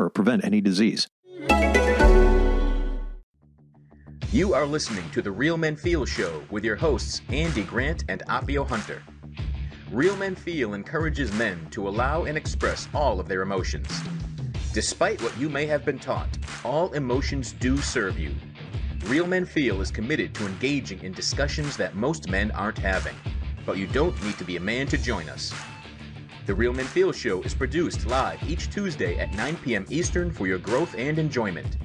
or prevent any disease. You are listening to the Real Men Feel Show with your hosts, Andy Grant and Appio Hunter. Real Men Feel encourages men to allow and express all of their emotions. Despite what you may have been taught, all emotions do serve you. Real Men Feel is committed to engaging in discussions that most men aren't having, but you don't need to be a man to join us. The Real Men Feel Show is produced live each Tuesday at 9 p.m. Eastern for your growth and enjoyment.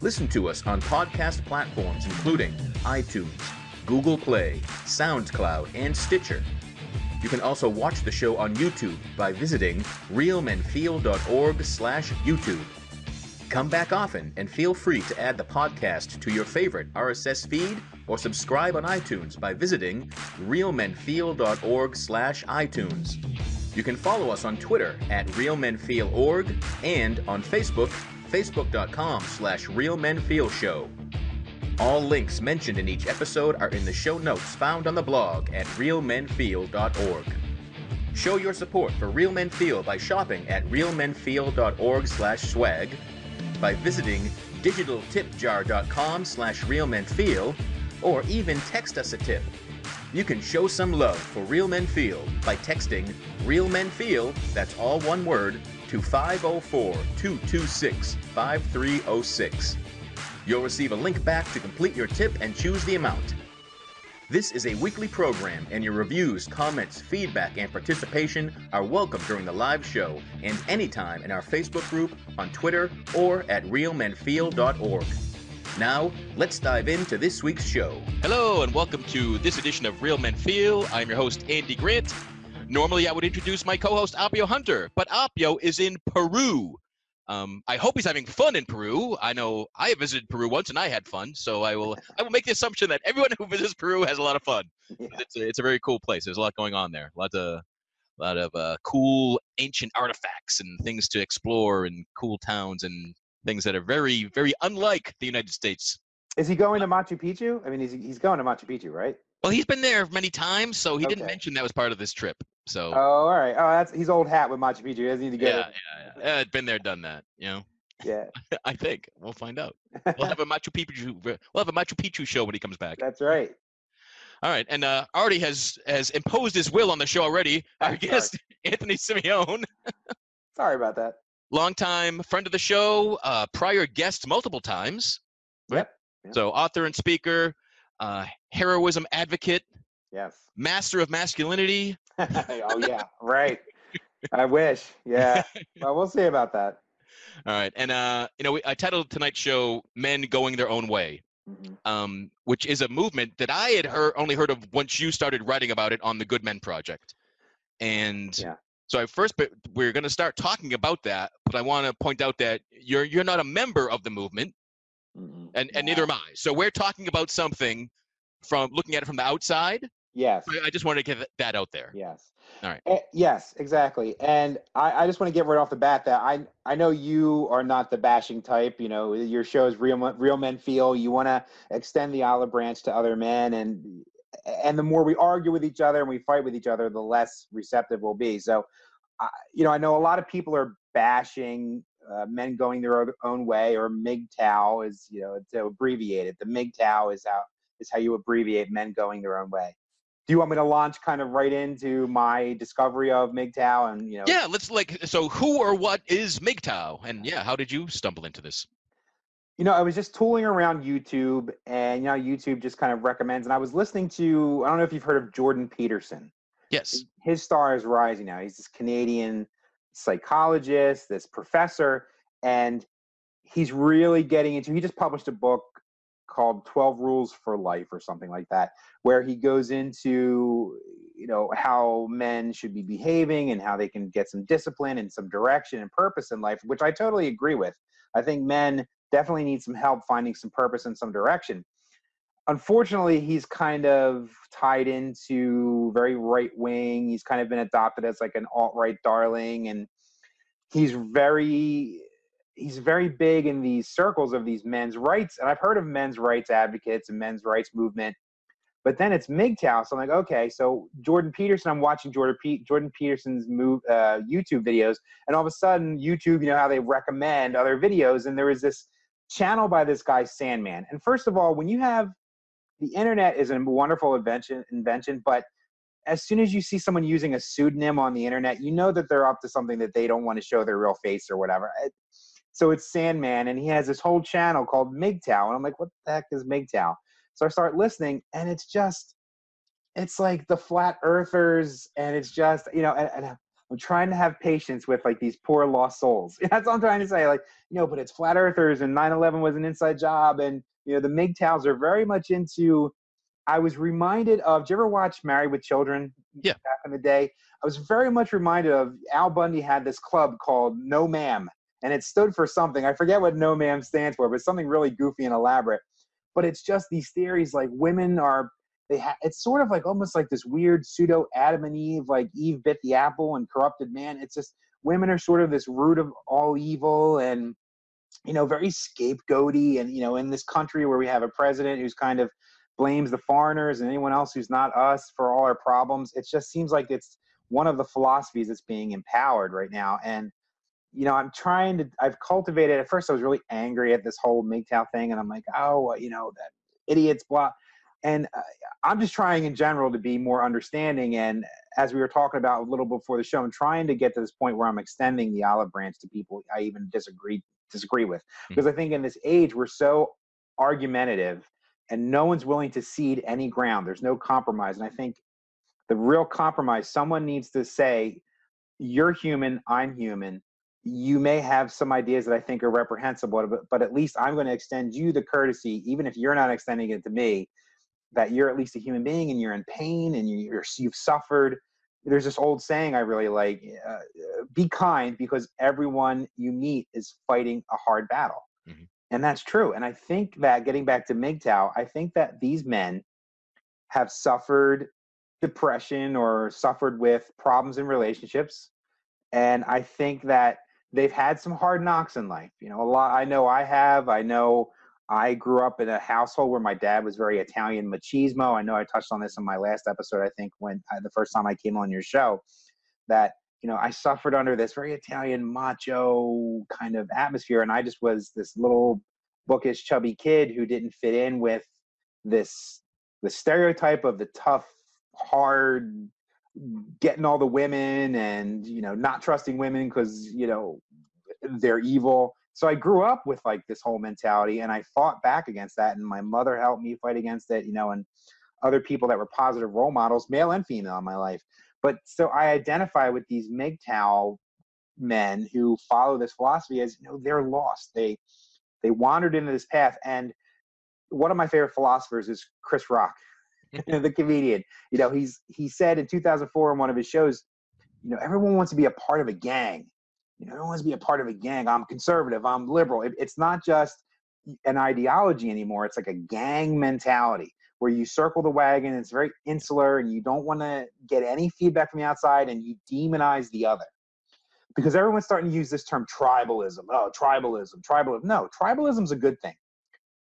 Listen to us on podcast platforms including iTunes, Google Play, SoundCloud, and Stitcher. You can also watch the show on YouTube by visiting realmenfeel.org slash YouTube. Come back often and feel free to add the podcast to your favorite RSS feed or subscribe on iTunes by visiting realmenfeel.org slash iTunes. You can follow us on Twitter at realmenfeelorg and on Facebook, facebook.com slash realmenfeelshow. All links mentioned in each episode are in the show notes found on the blog at realmenfeel.org. Show your support for Real Men Feel by shopping at realmenfeel.org slash swag, by visiting digitaltipjar.com slash realmenfeel, or even text us a tip. You can show some love for Real Men Feel by texting Real Men Feel, that's all one word, to 504 226 5306. You'll receive a link back to complete your tip and choose the amount. This is a weekly program, and your reviews, comments, feedback, and participation are welcome during the live show and anytime in our Facebook group, on Twitter, or at realmenfeel.org. Now, let's dive into this week's show. Hello, and welcome to this edition of Real Men Feel. I'm your host, Andy Grant. Normally, I would introduce my co host, Appio Hunter, but Appio is in Peru. Um, I hope he's having fun in Peru. I know I visited Peru once and I had fun, so I will I will make the assumption that everyone who visits Peru has a lot of fun. Yeah. It's a, it's a very cool place. There's a lot going on there. A lot of a lot of uh, cool ancient artifacts and things to explore and cool towns and things that are very, very unlike the United States. Is he going to Machu Picchu? I mean, he's he's going to Machu Picchu, right? Well, he's been there many times, so he okay. didn't mention that was part of this trip. So. Oh, all right. Oh, that's he's old hat with Machu Picchu. He doesn't need to get yeah, it. Yeah, yeah, yeah. Been there, done that. You know. Yeah. I think we'll find out. We'll have a Machu Picchu. We'll have a Machu Picchu show when he comes back. That's right. All right, and uh, Artie has has imposed his will on the show already. Our guest Anthony Simeone. Sorry about that longtime friend of the show, uh, prior guest multiple times. Right? Yep. yep. So author and speaker, uh, heroism advocate. Yes. Master of masculinity. oh yeah, right. I wish. Yeah. well, we'll see about that. All right, and uh, you know, we, I titled tonight's show "Men Going Their Own Way," mm-hmm. um, which is a movement that I had heard, only heard of once you started writing about it on the Good Men Project, and yeah. So I first, but we're going to start talking about that. But I want to point out that you're you're not a member of the movement, mm-hmm. and and neither am I. So we're talking about something from looking at it from the outside. Yes. I just wanted to get that out there. Yes. All right. Uh, yes, exactly. And I, I just want to get right off the bat that I I know you are not the bashing type. You know, your show is real real men feel. You want to extend the olive branch to other men, and and the more we argue with each other and we fight with each other, the less receptive we'll be. So, uh, you know, I know a lot of people are bashing uh, men going their own way, or MGTOW is, you know, to abbreviate it. The MGTOW is how is how you abbreviate men going their own way. Do you want me to launch kind of right into my discovery of MGTOW and you know? Yeah, let's like. So, who or what is MGTOW, and yeah, how did you stumble into this? You know, I was just tooling around YouTube, and you know, YouTube just kind of recommends. And I was listening to, I don't know if you've heard of Jordan Peterson. Yes. His star is rising now. He's this Canadian psychologist, this professor, and he's really getting into. He just published a book called 12 Rules for Life or something like that, where he goes into you know how men should be behaving and how they can get some discipline and some direction and purpose in life which i totally agree with i think men definitely need some help finding some purpose and some direction unfortunately he's kind of tied into very right wing he's kind of been adopted as like an alt-right darling and he's very he's very big in these circles of these men's rights and i've heard of men's rights advocates and men's rights movement but then it's MGTOW. So I'm like, okay, so Jordan Peterson, I'm watching Jordan, Jordan Peterson's move, uh, YouTube videos, and all of a sudden, YouTube, you know how they recommend other videos, and there was this channel by this guy Sandman. And first of all, when you have the internet is a wonderful invention, invention, but as soon as you see someone using a pseudonym on the internet, you know that they're up to something that they don't want to show their real face or whatever. So it's Sandman, and he has this whole channel called MGTOW, and I'm like, what the heck is MGTOW? So I start listening, and it's just, it's like the flat earthers, and it's just, you know, and, and I'm trying to have patience with like these poor lost souls. That's all I'm trying to say. Like, you know, but it's flat earthers, and 9/11 was an inside job, and you know, the MGTOWs are very much into. I was reminded of. Did you ever watch Married with Children? Yeah. Back in the day, I was very much reminded of Al Bundy had this club called No Ma'am, and it stood for something. I forget what No Ma'am stands for, but something really goofy and elaborate but it's just these theories like women are they ha- it's sort of like almost like this weird pseudo Adam and Eve, like Eve bit the apple and corrupted man. It's just women are sort of this root of all evil and you know very scapegoaty and you know in this country where we have a president who's kind of blames the foreigners and anyone else who's not us for all our problems. It just seems like it's one of the philosophies that's being empowered right now and you know, I'm trying to, I've cultivated, at first I was really angry at this whole MGTOW thing. And I'm like, oh, you know, that idiots, blah. And uh, I'm just trying in general to be more understanding. And as we were talking about a little before the show, I'm trying to get to this point where I'm extending the olive branch to people I even disagree disagree with. Hmm. Because I think in this age, we're so argumentative and no one's willing to cede any ground. There's no compromise. And I think the real compromise, someone needs to say, you're human, I'm human you may have some ideas that I think are reprehensible, but, but at least I'm going to extend you the courtesy, even if you're not extending it to me, that you're at least a human being and you're in pain and you're, you've suffered. There's this old saying I really like uh, be kind because everyone you meet is fighting a hard battle. Mm-hmm. And that's true. And I think that getting back to MGTOW, I think that these men have suffered depression or suffered with problems in relationships. And I think that they've had some hard knocks in life. You know, a lot. I know I have. I know I grew up in a household where my dad was very Italian machismo. I know I touched on this in my last episode. I think when I, the first time I came on your show, that you know I suffered under this very Italian macho kind of atmosphere, and I just was this little bookish, chubby kid who didn't fit in with this the stereotype of the tough, hard getting all the women and you know not trusting women because you know they're evil so i grew up with like this whole mentality and i fought back against that and my mother helped me fight against it you know and other people that were positive role models male and female in my life but so i identify with these MGTOW men who follow this philosophy as you know they're lost they they wandered into this path and one of my favorite philosophers is chris rock the comedian. You know, he's he said in 2004 in one of his shows, you know, everyone wants to be a part of a gang. You know, everyone wants to be a part of a gang. I'm conservative. I'm liberal. It, it's not just an ideology anymore. It's like a gang mentality where you circle the wagon. It's very insular, and you don't want to get any feedback from the outside, and you demonize the other. Because everyone's starting to use this term tribalism. Oh, tribalism, tribalism. No, tribalism is a good thing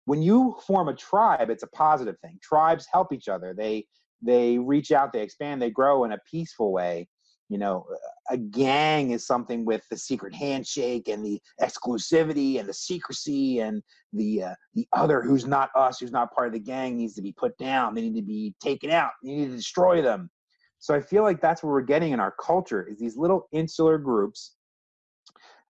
when you form a tribe it's a positive thing tribes help each other they they reach out they expand they grow in a peaceful way you know a gang is something with the secret handshake and the exclusivity and the secrecy and the uh, the other who's not us who's not part of the gang needs to be put down they need to be taken out you need to destroy them so i feel like that's what we're getting in our culture is these little insular groups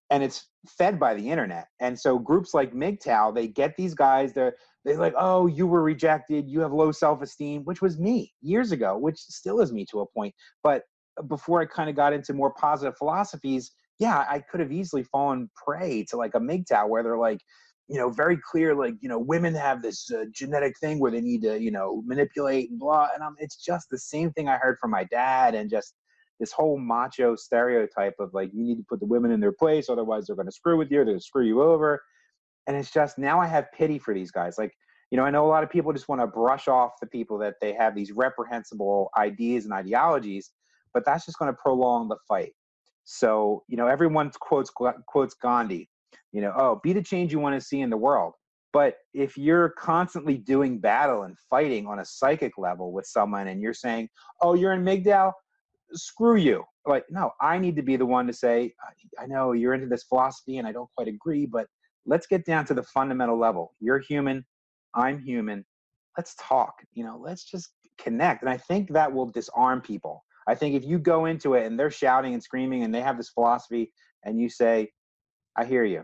and it's fed by the internet. And so groups like MGTOW, they get these guys, they're they're like, oh, you were rejected, you have low self-esteem, which was me years ago, which still is me to a point. But before I kind of got into more positive philosophies, yeah, I could have easily fallen prey to like a MGTOW where they're like, you know, very clear, like, you know, women have this uh, genetic thing where they need to, you know, manipulate and blah. And it's just the same thing I heard from my dad and just this whole macho stereotype of like, you need to put the women in their place, otherwise they're going to screw with you, they're going to screw you over. And it's just now I have pity for these guys. Like, you know, I know a lot of people just want to brush off the people that they have these reprehensible ideas and ideologies, but that's just going to prolong the fight. So, you know, everyone quotes quotes Gandhi you know oh be the change you want to see in the world. But if you're constantly doing battle and fighting on a psychic level with someone and you're saying oh you're in MGTOW screw you. Like no i need to be the one to say i know you're into this philosophy and i don't quite agree but let's get down to the fundamental level. You're human i'm human. Let's talk you know let's just connect. And i think that will disarm people i think if you go into it and they're shouting and screaming and they have this philosophy and you say i hear you.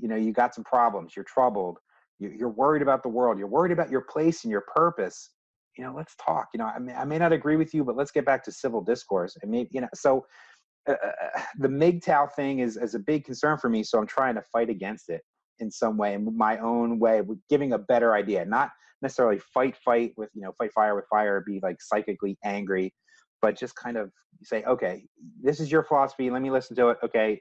You know you got some problems. You're troubled. You're worried about the world. You're worried about your place and your purpose. You know let's talk. You know i may, I may not agree with you but let's get back to civil discourse. I mean you know so uh, uh, uh the MGTOW thing is, is a big concern for me so i'm trying to fight against it in some way in my own way giving a better idea not necessarily fight fight with you know fight fire with fire be like psychically angry but just kind of say okay this is your philosophy let me listen to it okay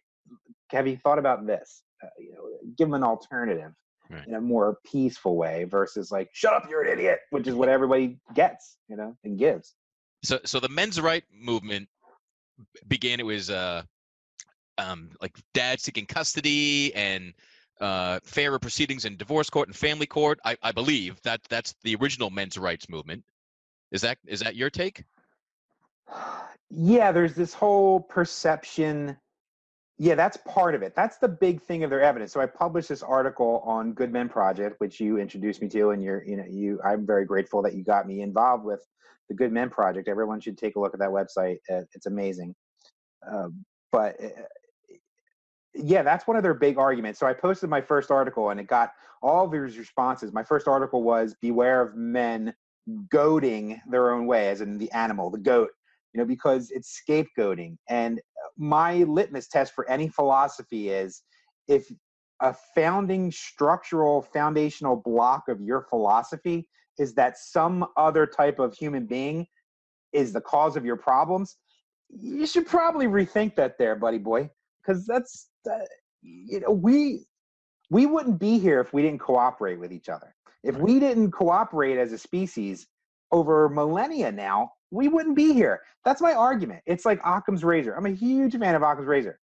have you thought about this? Uh, you know, give them an alternative right. in a more peaceful way versus like, shut up, you're an idiot, which is what everybody gets, you know, and gives. So, so the men's right movement began. It was uh, um, like dad seeking custody and uh, fairer proceedings in divorce court and family court. I, I believe that that's the original men's rights movement. Is that is that your take? Yeah, there's this whole perception yeah, that's part of it. That's the big thing of their evidence. So I published this article on Good Men Project, which you introduced me to, and you're, you know, you. I'm very grateful that you got me involved with the Good Men Project. Everyone should take a look at that website. Uh, it's amazing. Uh, but yeah, that's one of their big arguments. So I posted my first article, and it got all these responses. My first article was "Beware of men goading their own way," as in the animal, the goat you know, because it's scapegoating. And my litmus test for any philosophy is if a founding structural foundational block of your philosophy is that some other type of human being is the cause of your problems you should probably rethink that there buddy boy because that's uh, you know we we wouldn't be here if we didn't cooperate with each other if we didn't cooperate as a species over millennia now we wouldn't be here. That's my argument. It's like Occam's razor. I'm a huge fan of Occam's razor.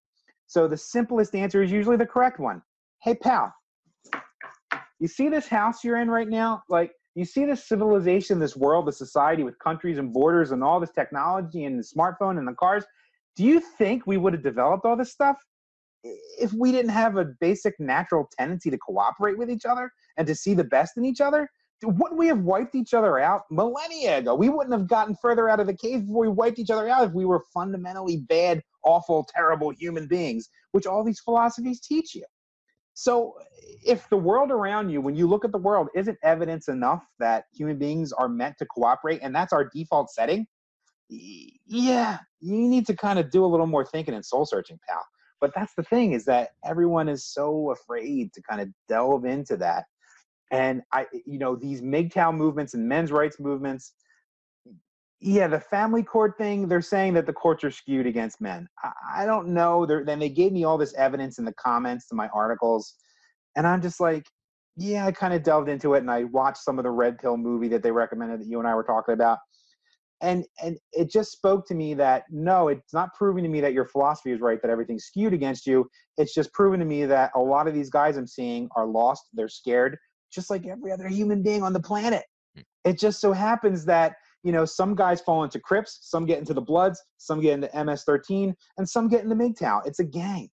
So the simplest answer is usually the correct one. Hey, pal, you see this house you're in right now? Like, you see this civilization, this world, this society with countries and borders and all this technology and the smartphone and the cars. Do you think we would have developed all this stuff if we didn't have a basic natural tendency to cooperate with each other and to see the best in each other? Wouldn't we have wiped each other out millennia ago? We wouldn't have gotten further out of the cave before we wiped each other out if we were fundamentally bad, awful, terrible human beings, which all these philosophies teach you. So, if the world around you, when you look at the world, isn't evidence enough that human beings are meant to cooperate and that's our default setting, yeah, you need to kind of do a little more thinking and soul searching, pal. But that's the thing is that everyone is so afraid to kind of delve into that and I, you know, these MGTOW movements and men's rights movements, yeah, the family court thing, they're saying that the courts are skewed against men. I, I don't know. They're, then they gave me all this evidence in the comments to my articles. And I'm just like, yeah, I kind of delved into it and I watched some of the Red Pill movie that they recommended that you and I were talking about. And and it just spoke to me that no, it's not proving to me that your philosophy is right, that everything's skewed against you. It's just proving to me that a lot of these guys I'm seeing are lost, they're scared, just like every other human being on the planet. Hmm. It just so happens that you know some guys fall into Crips, some get into the Bloods, some get into MS-13, and some get into MGTOW. It's a gang,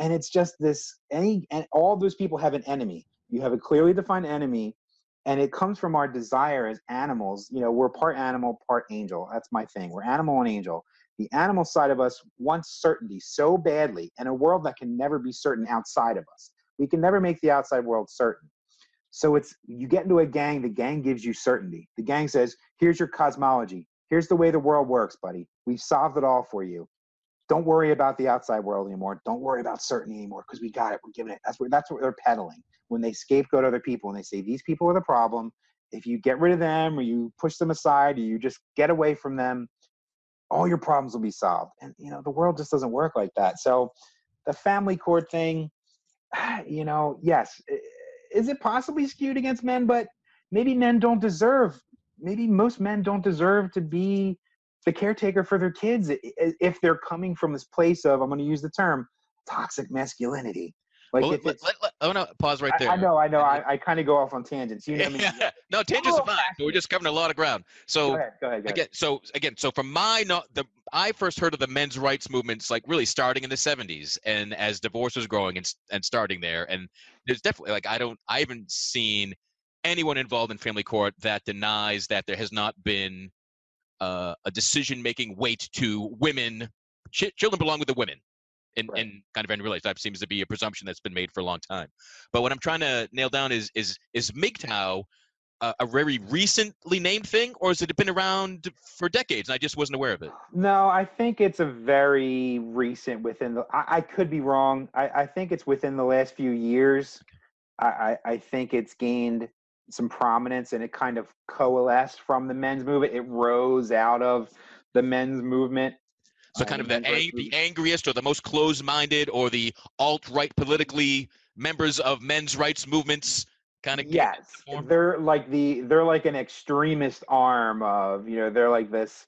and it's just this. Any and all those people have an enemy. You have a clearly defined enemy, and it comes from our desire as animals. You know, we're part animal, part angel. That's my thing. We're animal and angel. The animal side of us wants certainty so badly, and a world that can never be certain outside of us. We can never make the outside world certain. So it's you get into a gang, the gang gives you certainty. The gang says, here's your cosmology. Here's the way the world works, buddy. We've solved it all for you. don't worry about the outside world anymore. Don't worry about certainty anymore because we got it. We're giving it. That's what that's what they're peddling when they scapegoat other people and they say these people are the problem. If you get rid of them or you push them aside or you just get away from them, all your problems will be solved. And you know the world just doesn't work like that. So the family court thing, you know, yes, is it possibly skewed against men? But maybe men don't deserve. Maybe most men don't deserve to be the caretaker for their kids if they're coming from this place of I'm going to use the term toxic masculinity. Like well, let, let, let, I want to pause right there. I, I know, I know. I, I kind of go off on tangents. You know me. no, tangents are fine. We're just covering a lot of ground. So go ahead, go ahead, go ahead. again, so again, so from my no, the I first heard of the men's rights movements like really starting in the 70s, and as divorce was growing and and starting there, and there's definitely like I don't I haven't seen anyone involved in family court that denies that there has not been uh, a decision making weight to women. Ch- children belong with the women in, right. in kind of any relationship. seems to be a presumption that's been made for a long time. But what I'm trying to nail down is is is MGTOW uh, a very recently named thing, or has it been around for decades and I just wasn't aware of it? No, I think it's a very recent within the. I, I could be wrong. I, I, think it's within the last few years. I, I, I think it's gained some prominence and it kind of coalesced from the men's movement. It rose out of the men's movement. So kind of the, ang- the angriest or the most closed-minded or the alt-right politically members of men's rights movements kind of yes. they're like the they're like an extremist arm of you know they're like this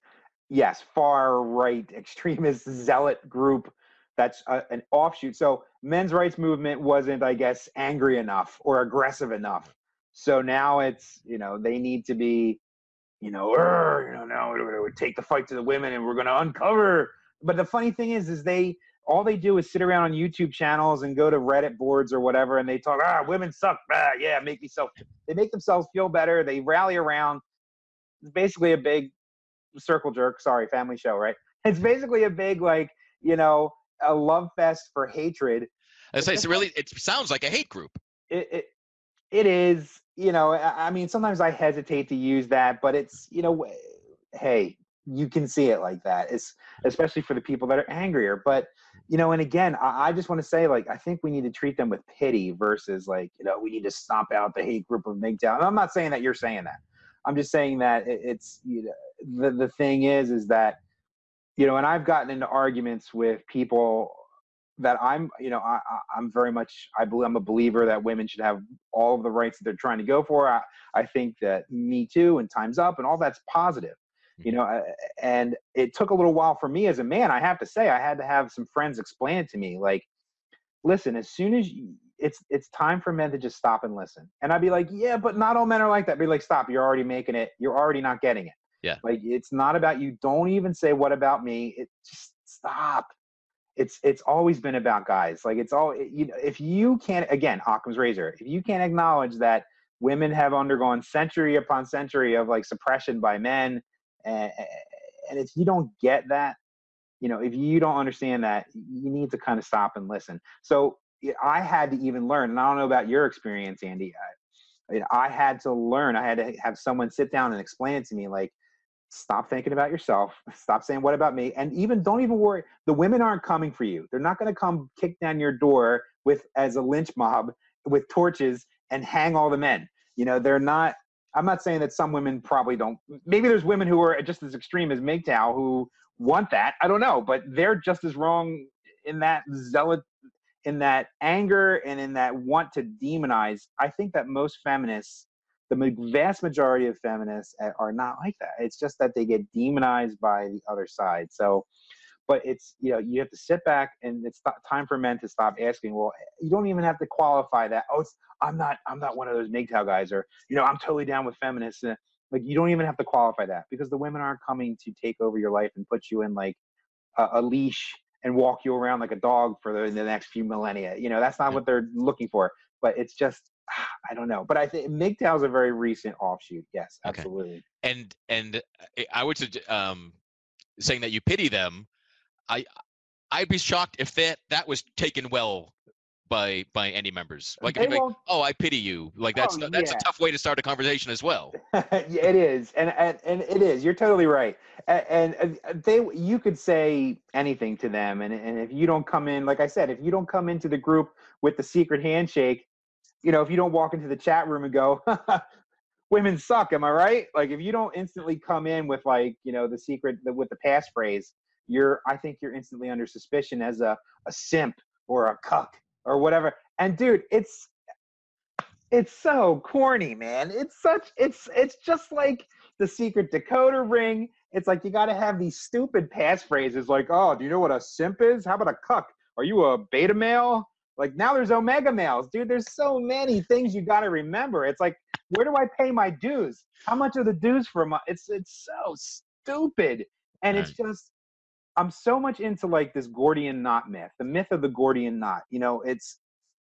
yes far right extremist zealot group that's a, an offshoot. So men's rights movement wasn't i guess angry enough or aggressive enough. So now it's you know they need to be, you know, you know now we take the fight to the women and we're going to uncover. But the funny thing is, is they all they do is sit around on YouTube channels and go to Reddit boards or whatever, and they talk, ah, women suck. Ah, yeah, make yourself. They make themselves feel better. They rally around. It's basically a big circle jerk. Sorry, family show, right? It's basically a big like you know a love fest for hatred. I say, it's really it sounds like a hate group. It, it it is, you know, I mean, sometimes I hesitate to use that, but it's, you know, hey, you can see it like that. It's especially for the people that are angrier. But, you know, and again, I, I just want to say, like, I think we need to treat them with pity versus like, you know, we need to stomp out the hate group of MGTOW. And I'm not saying that you're saying that. I'm just saying that it, it's, you know, the, the thing is, is that, you know, and I've gotten into arguments with people that I'm, you know, I, I'm very much, I believe I'm a believer that women should have all of the rights that they're trying to go for. I, I think that Me Too and Time's Up and all that's positive, you mm-hmm. know, and it took a little while for me as a man. I have to say, I had to have some friends explain it to me, like, listen, as soon as you, it's it's time for men to just stop and listen. And I'd be like, yeah, but not all men are like that. I'd be like, stop, you're already making it. You're already not getting it. Yeah. Like it's not about you. Don't even say what about me. It just stop it's it's always been about guys. Like it's all you know. If you can't, again, Occam's razor. If you can't acknowledge that women have undergone century upon century of like suppression by men, and, and if you don't get that, you know, if you don't understand that, you need to kind of stop and listen. So I had to even learn, and I don't know about your experience, Andy. I, I had to learn. I had to have someone sit down and explain it to me, like stop thinking about yourself. Stop saying what about me? And even don't even worry the women aren't coming for you. They're not going to come kick down your door with as a lynch mob with torches and hang all the men. You know they're not i'm not saying that some women probably don't maybe there's women who are just as extreme as MGTOW who want that i don't know but they're just as wrong in that zealot in that anger and in that want to demonize. I think that most feminists the vast majority of feminists are not like that. It's just that they get demonized by the other side. So, but it's you know you have to sit back and it's time for men to stop asking. Well, you don't even have to qualify that. Oh, I'm not I'm not one of those MGTOW guys, or you know I'm totally down with feminists. Uh, like you don't even have to qualify that because the women aren't coming to take over your life and put you in like a, a leash and walk you around like a dog for the, the next few millennia. You know that's not what they're looking for. But it's just I don't know, but I think MGTOW is a very recent offshoot. Yes, absolutely. Okay. And and uh, I would um, saying that you pity them. I I'd be shocked if that that was taken well by by any members. Like, if like, oh, I pity you. Like that's Oh, that's yeah. a tough way to start a conversation as well. yeah, it is, and, and and it is. You're totally right. And, and they, you could say anything to them, and and if you don't come in, like I said, if you don't come into the group with the secret handshake, you know, if you don't walk into the chat room and go, "Women suck," am I right? Like if you don't instantly come in with like you know the secret the, with the passphrase, you're I think you're instantly under suspicion as a a simp or a cuck or whatever. And dude, it's it's so corny, man. It's such it's it's just like the secret decoder ring. It's like you got to have these stupid passphrases like, "Oh, do you know what a simp is? How about a cuck? Are you a beta male?" Like now there's omega males, dude. There's so many things you got to remember. It's like, where do I pay my dues? How much are the dues for my? It's it's so stupid, and it's just I'm so much into like this Gordian knot myth, the myth of the Gordian knot. You know, it's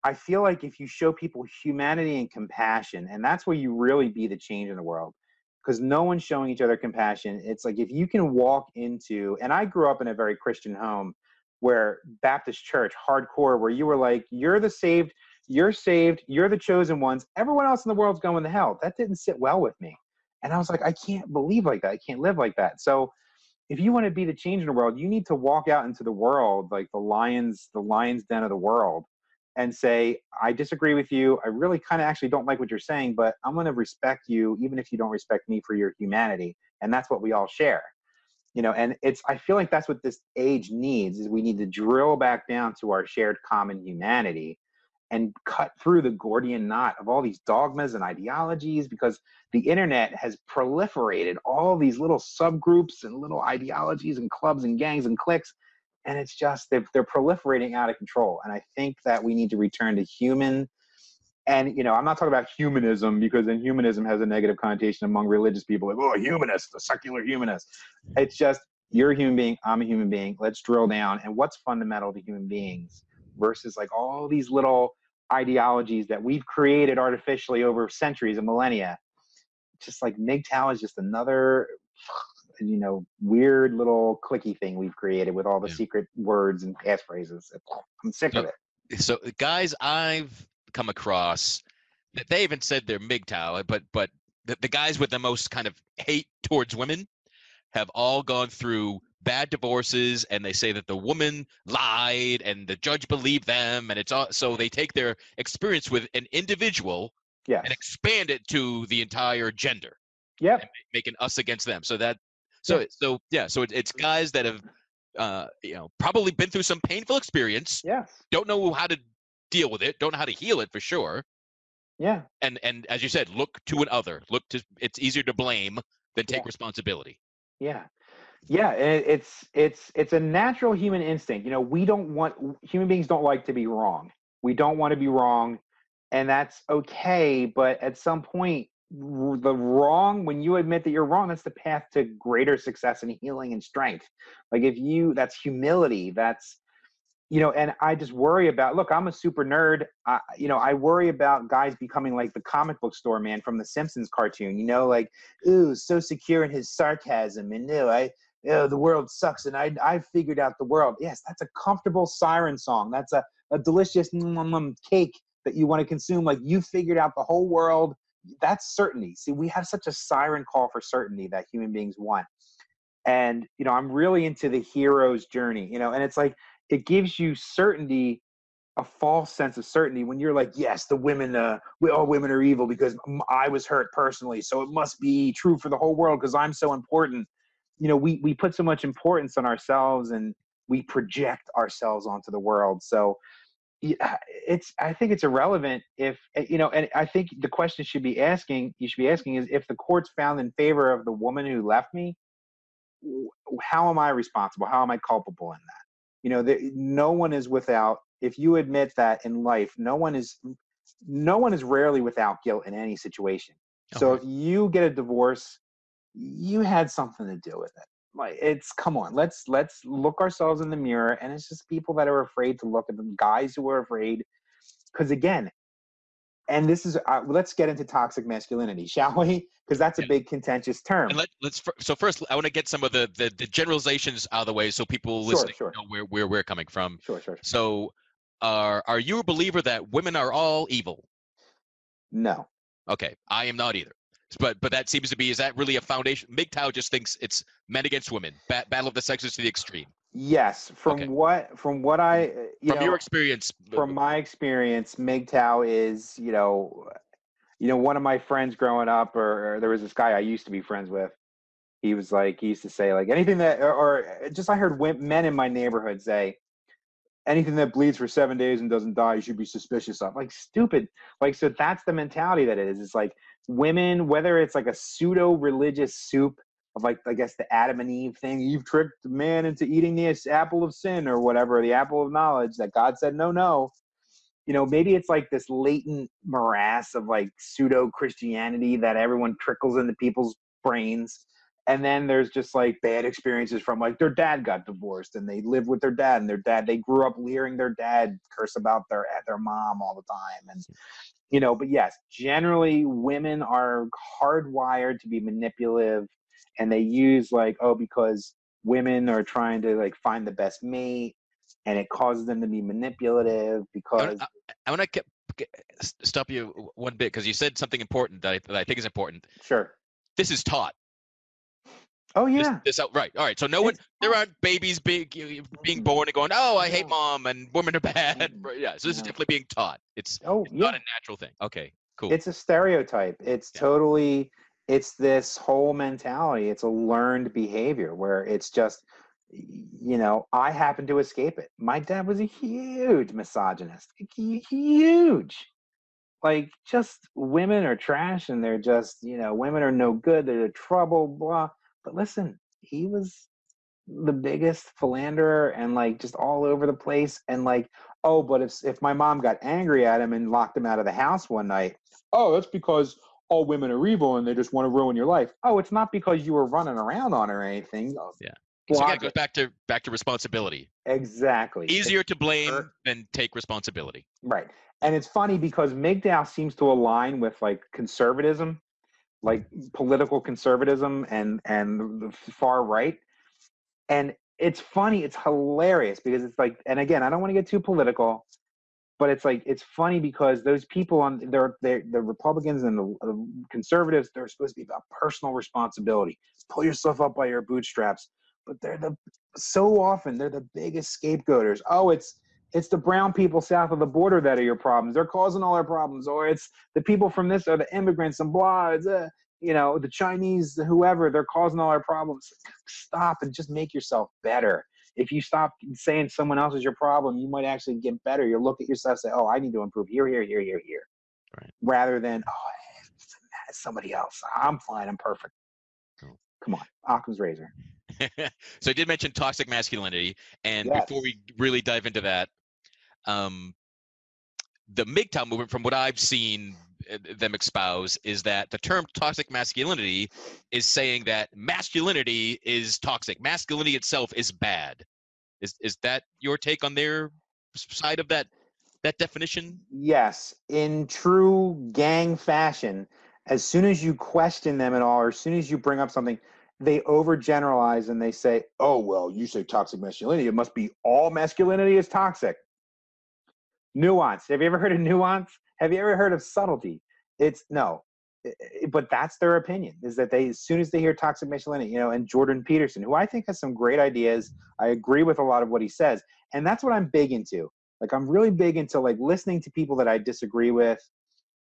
I feel like if you show people humanity and compassion, and that's where you really be the change in the world, because no one's showing each other compassion. It's like if you can walk into, and I grew up in a very Christian home where Baptist church, hardcore, where you were like, you're the saved, you're saved, you're the chosen ones. Everyone else in the world's going to hell. That didn't sit well with me. And I was like, I can't believe like that. I can't live like that. So if you want to be the change in the world, you need to walk out into the world like the lions, the lion's den of the world, and say, I disagree with you. I really kind of actually don't like what you're saying, but I'm going to respect you, even if you don't respect me for your humanity. And that's what we all share. You know, and it's I feel like that's what this age needs is we need to drill back down to our shared common humanity and cut through the Gordian knot of all these dogmas and ideologies because the internet has proliferated all these little subgroups and little ideologies and clubs and gangs and cliques and it's just they're, they're proliferating out of control. And i think that we need to return to human and you know i'm not talking about humanism because then humanism has a negative connotation among religious people like oh a humanist a secular humanist it's just you're a human being i'm a human being let's drill down. And what's fundamental to human beings versus like all these little ideologies that we've created artificially over centuries and millennia just like MGTOW is just another you know weird little clicky thing we've created with all the Yeah. secret words and passphrases i'm sick of it. So guys I've come across that they haven't said they're MGTOW, but but the, the guys with the most kind of hate towards women have all gone through bad divorces and they say that the woman lied and the judge believed them and it's all so they take their experience with an individual yes. and expand it to the entire gender yeah making us against them. So that so Yeah. so yeah so it, it's guys that have uh you know probably been through some painful experience yes. don't know how to deal with it don't know how to heal it for sure yeah and and as you said look to an other look to it's easier to blame than take Yeah. responsibility Yeah, yeah, it, it's it's it's a natural human instinct. You know, we don't want human beings don't like to be wrong. We don't want to be wrong, and that's okay. But at some point, the wrong when you admit that you're wrong, that's the path to greater success and healing and strength. Like if you, that's humility. That's you know, and I just worry about. Look, I'm a super nerd. I, you know, I worry about guys becoming like the comic book store man from the Simpsons cartoon. You know, like ooh, so secure in his sarcasm, and no, I, oh, the world sucks, and I, I figured out the world. Yes, that's a comfortable siren song. That's a, a delicious cake that you want to consume. Like you figured out the whole world. That's certainty. See, we have such a siren call for certainty that human beings want. And you know, I'm really into the hero's journey. You know, and it's like it gives you certainty a false sense of certainty when you're like, yes, the women, uh, we, all women are evil because I was hurt personally, so it must be true for the whole world because I'm so important. You know, we we put so much importance on ourselves and we project ourselves onto the world. So yeah, it's I think it's irrelevant if eh, you know, and I think the question should be asking you should be asking is if the court's found in favor of the woman who left me, how am I responsible? How am I culpable in that? You know, that no one is without. If you admit that in life, no one is, no one is rarely without guilt in any situation. So if you get a divorce, you had something to do with it. Like it's come on, let's let's look ourselves in the mirror, and it's just people that are afraid to look at them, guys who are afraid, because again, and this is uh, let's get into toxic masculinity, shall we? Because that's a big contentious term. and let, let's so first i want to get some of the, the the generalizations out of the way so people listening sure. know where, where we're coming from Sure, sure. so are are you a believer that women are all evil? No. Okay, I am not either. But but that seems to be is that really a foundation? MGTOW just thinks it's men against women, ba- battle of the sexes to the extreme. Yes, from Okay. what from what I mm. uh, you From know, your experience, uh, from my experience, MGTOW is you know, you know one of my friends growing up, or, or there was this guy I used to be friends with. He was like he used to say like anything that or, or uh, just I heard men in my neighborhood say anything that bleeds for seven days and doesn't die you should be suspicious of like stupid like so that's the mentality that it is it's like women whether it's like a pseudo religious soup of like I guess the Adam and Eve thing. You've tricked man into eating the apple of sin or whatever, the apple of knowledge that God said no, no. You know, maybe it's like this latent morass of like pseudo Christianity that everyone trickles into people's brains. And then there's just like bad experiences from like their dad got divorced and they lived with their dad and their dad they grew up hearing their dad curse about their their mom all the time and you know but yes generally women are hardwired to be manipulative and they use like oh because women are trying to like find the best mate and it causes them to be manipulative because I, I want to stop you one bit because you said something important that I, that I think is important. sure This is taught. oh This- yeah This, out right. All right. So no one, It's there aren't babies being being mm-hmm. born and going, oh, I hate mom and women are bad. Mm-hmm. Yeah. So this is definitely being taught. It's, oh it's yeah not a natural thing. Okay. Cool. it's a stereotype it's Yeah. totally it's this whole mentality it's a learned behavior where it's just you know i happen to escape it. My dad was a huge misogynist huge. Like just women are trash and they're just you know women are no good they're the trouble blah. But listen he was the biggest philanderer and like just all over the place and like oh but if if my mom got angry at him and locked him out of the house one night oh that's because all women are evil and they just want to ruin your life oh it's not because you were running around on her or anything oh, Yeah. so Block it goes back to back to responsibility. exactly Easier to blame Sure. than take responsibility. Right. And it's funny because MGTOW seems to align with like conservatism, like political conservatism and and the far right. And it's funny, it's hilarious because it's like and again, I don't want to get too political, but it's like it's funny because those people on they're, they're the Republicans and the, the conservatives, they're supposed to be about personal responsibility. Pull yourself up by your bootstraps. But they're the so often they're the biggest scapegoaters. Oh, it's it's the brown people south of the border that are your problems. They're causing all our problems, or it's the people from this or the immigrants and blah. It's, uh, you know, the Chinese, whoever, they're causing all our problems. Stop and just make yourself better. If you stop saying someone else is your problem, you might actually get better. You look at yourself, and say, "Oh, I need to improve here, here, here, here, here," Right. rather than, "Oh, it's somebody else. I'm fine. I'm perfect." Cool. Come on, Occam's razor. so I did mention toxic masculinity, and Yes. before we really dive into that, um, the MGTOW movement, from what I've seen them espouse, is that the term toxic masculinity is saying that masculinity is toxic. Masculinity itself is bad. Is is that your take on their side of that that definition? Yes, in true gang fashion, as soon as you question them at all, or as soon as you bring up something, they overgeneralize and they say, "Oh, well, you say toxic masculinity. It must be all masculinity is toxic." Nuance. Have you ever heard of nuance? Have you ever heard of subtlety? It's no, but that's their opinion. Is that they, as soon as they hear toxic masculinity, you know, and Jordan Peterson, who I think has some great ideas. I agree with a lot of what he says, and that's what I'm big into. Like I'm really big into like listening to people that I disagree with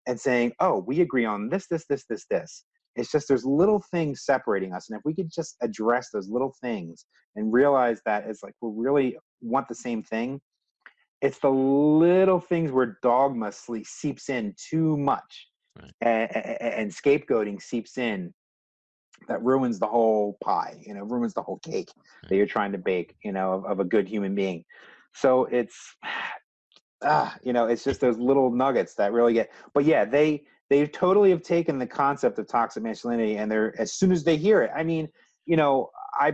and saying, "Oh, we agree on this, this, this, this, this." It's just there's little things separating us, and if we could just address those little things and realize that it's like we really want the same thing, it's the little things where dogma seeps in too much, Right. and, and scapegoating seeps in that ruins the whole pie. You know, ruins the whole cake that you're trying to bake. You know, of, of a good human being. So it's ah, you know, it's just those little nuggets that really get. But yeah, they they totally have taken the concept of toxic masculinity, and they're as soon as they hear it. I mean, you know, I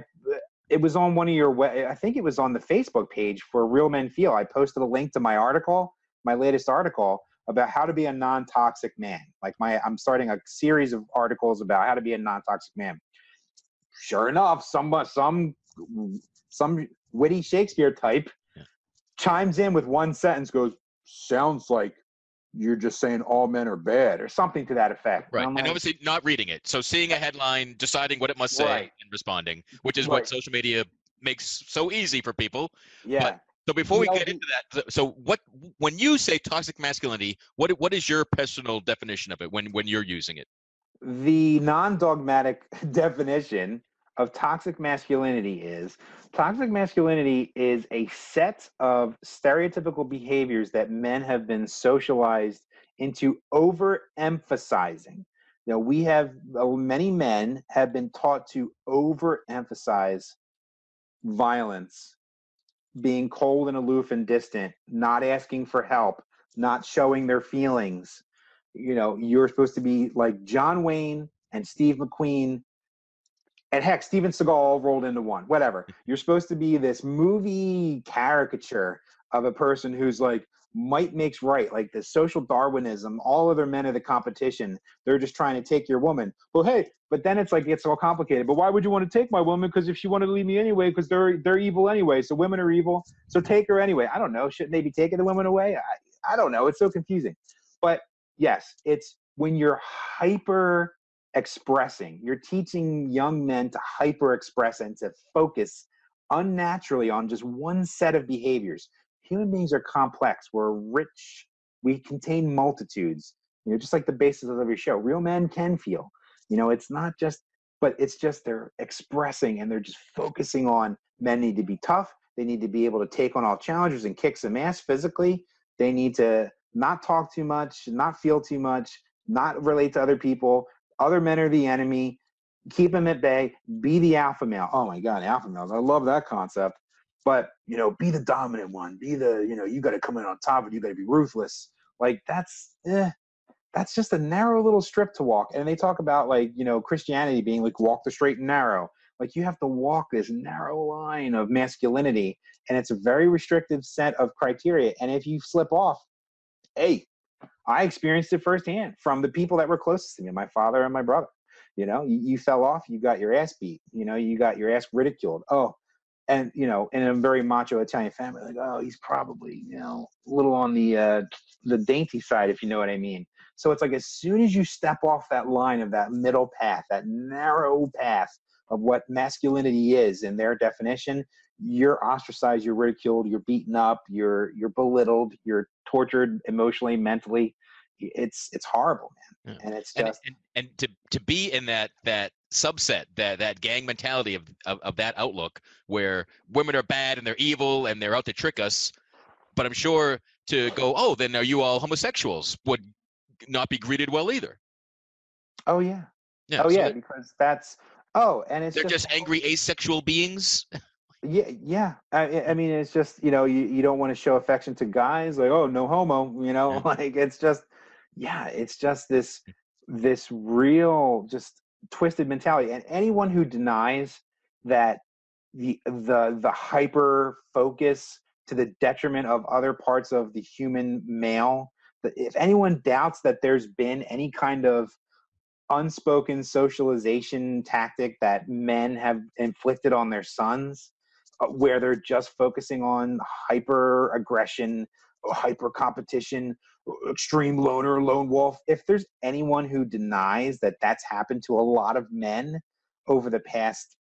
it was on one of your I think it was on the Facebook page for Real Men Feel. I posted a link to my article, my latest article about how to be a non-toxic man. Like my I'm starting a series of articles about how to be a non-toxic man. Sure enough, some uh, some some witty Shakespeare type chimes in with one sentence, goes, "Sounds like you're just saying all men are bad," or something to that effect. Right, I'm and obviously not reading it. So seeing a headline, deciding what it must say, Right. and responding, which is Right. what social media makes so easy for people. yeah. So before we The get into that, so- so what when you say toxic masculinity, what what is your personal definition of it when when you're using it? the non-dogmatic definition of toxic masculinity is toxic masculinity is a set of stereotypical behaviors that men have been socialized into overemphasizing. You know, we have many men have been taught to overemphasize violence, being cold and aloof and distant, not asking for help, not showing their feelings, you know, you're supposed to be like John Wayne and Steve McQueen, and heck, Steven Seagal rolled into one. Whatever. You're supposed to be this movie caricature of a person who's like might makes right, like the social Darwinism. All other men are the competition. They're just trying to take your woman. Well, hey, but then it's like it's all complicated. But why would you want to take my woman? Because if she wanted to leave me anyway, because they're they're evil anyway. So women are evil. So take her anyway. I don't know. Shouldn't they be taking the women away? I, I don't know. It's so confusing. But yes, it's when you're hyper expressing, you're teaching young men to hyper express and to focus unnaturally on just one set of behaviors. Human beings are complex. We're rich. We contain multitudes. You know, just like the basis of every show. Real men can feel. You know, it's not just, but it's just they're expressing and they're just focusing on men need to be tough. They need to be able to take on all challenges and kick some ass physically. They need to not talk too much, not feel too much, not relate to other people. Other men are the enemy. Keep them at bay. Be the alpha male. Oh my God, alpha males. I love that concept. But you know, be the dominant one. Be the you know, you got to come in on top, and you got to be ruthless. Like that's eh, that's just a narrow little strip to walk. And they talk about like you know Christianity being like walk the straight and narrow. Like you have to walk this narrow line of masculinity, and it's a very restrictive set of criteria. And if you slip off, hey, I experienced it firsthand from the people that were closest to me, my father and my brother. You know, you, you fell off, you got your ass beat. You know, you got your ass ridiculed. Oh, and you know, in a very macho Italian family, like, oh, he's probably you know a little on the uh, the dainty side, if you know what I mean. So it's like as soon as you step off that line of that middle path, that narrow path of what masculinity is in their definition, you're ostracized, you're ridiculed, you're beaten up, you're you're belittled, you're tortured emotionally, mentally. It's it's horrible, man. Yeah. And it's And, just and and to to be in that that subset, that that gang mentality of, of of that outlook, where women are bad and they're evil and they're out to trick us. But I'm sure to go, oh, then are you all homosexuals? Would not be greeted well either. oh yeah. Yeah, oh so yeah, they're- because that's oh, and it's they're just angry asexual beings. Yeah, yeah. I, I mean, it's just you know, you, you don't want to show affection to guys, like oh, no homo. You know, Yeah. like it's just, yeah, it's just this this real just twisted mentality. And anyone who denies that the the the hyper focus to the detriment of other parts of the human male, if anyone doubts that there's been any kind of unspoken socialization tactic that men have inflicted on their sons uh, where they're just focusing on hyper aggression hyper competition extreme loner lone wolf. If there's anyone who denies that that's happened to a lot of men over the past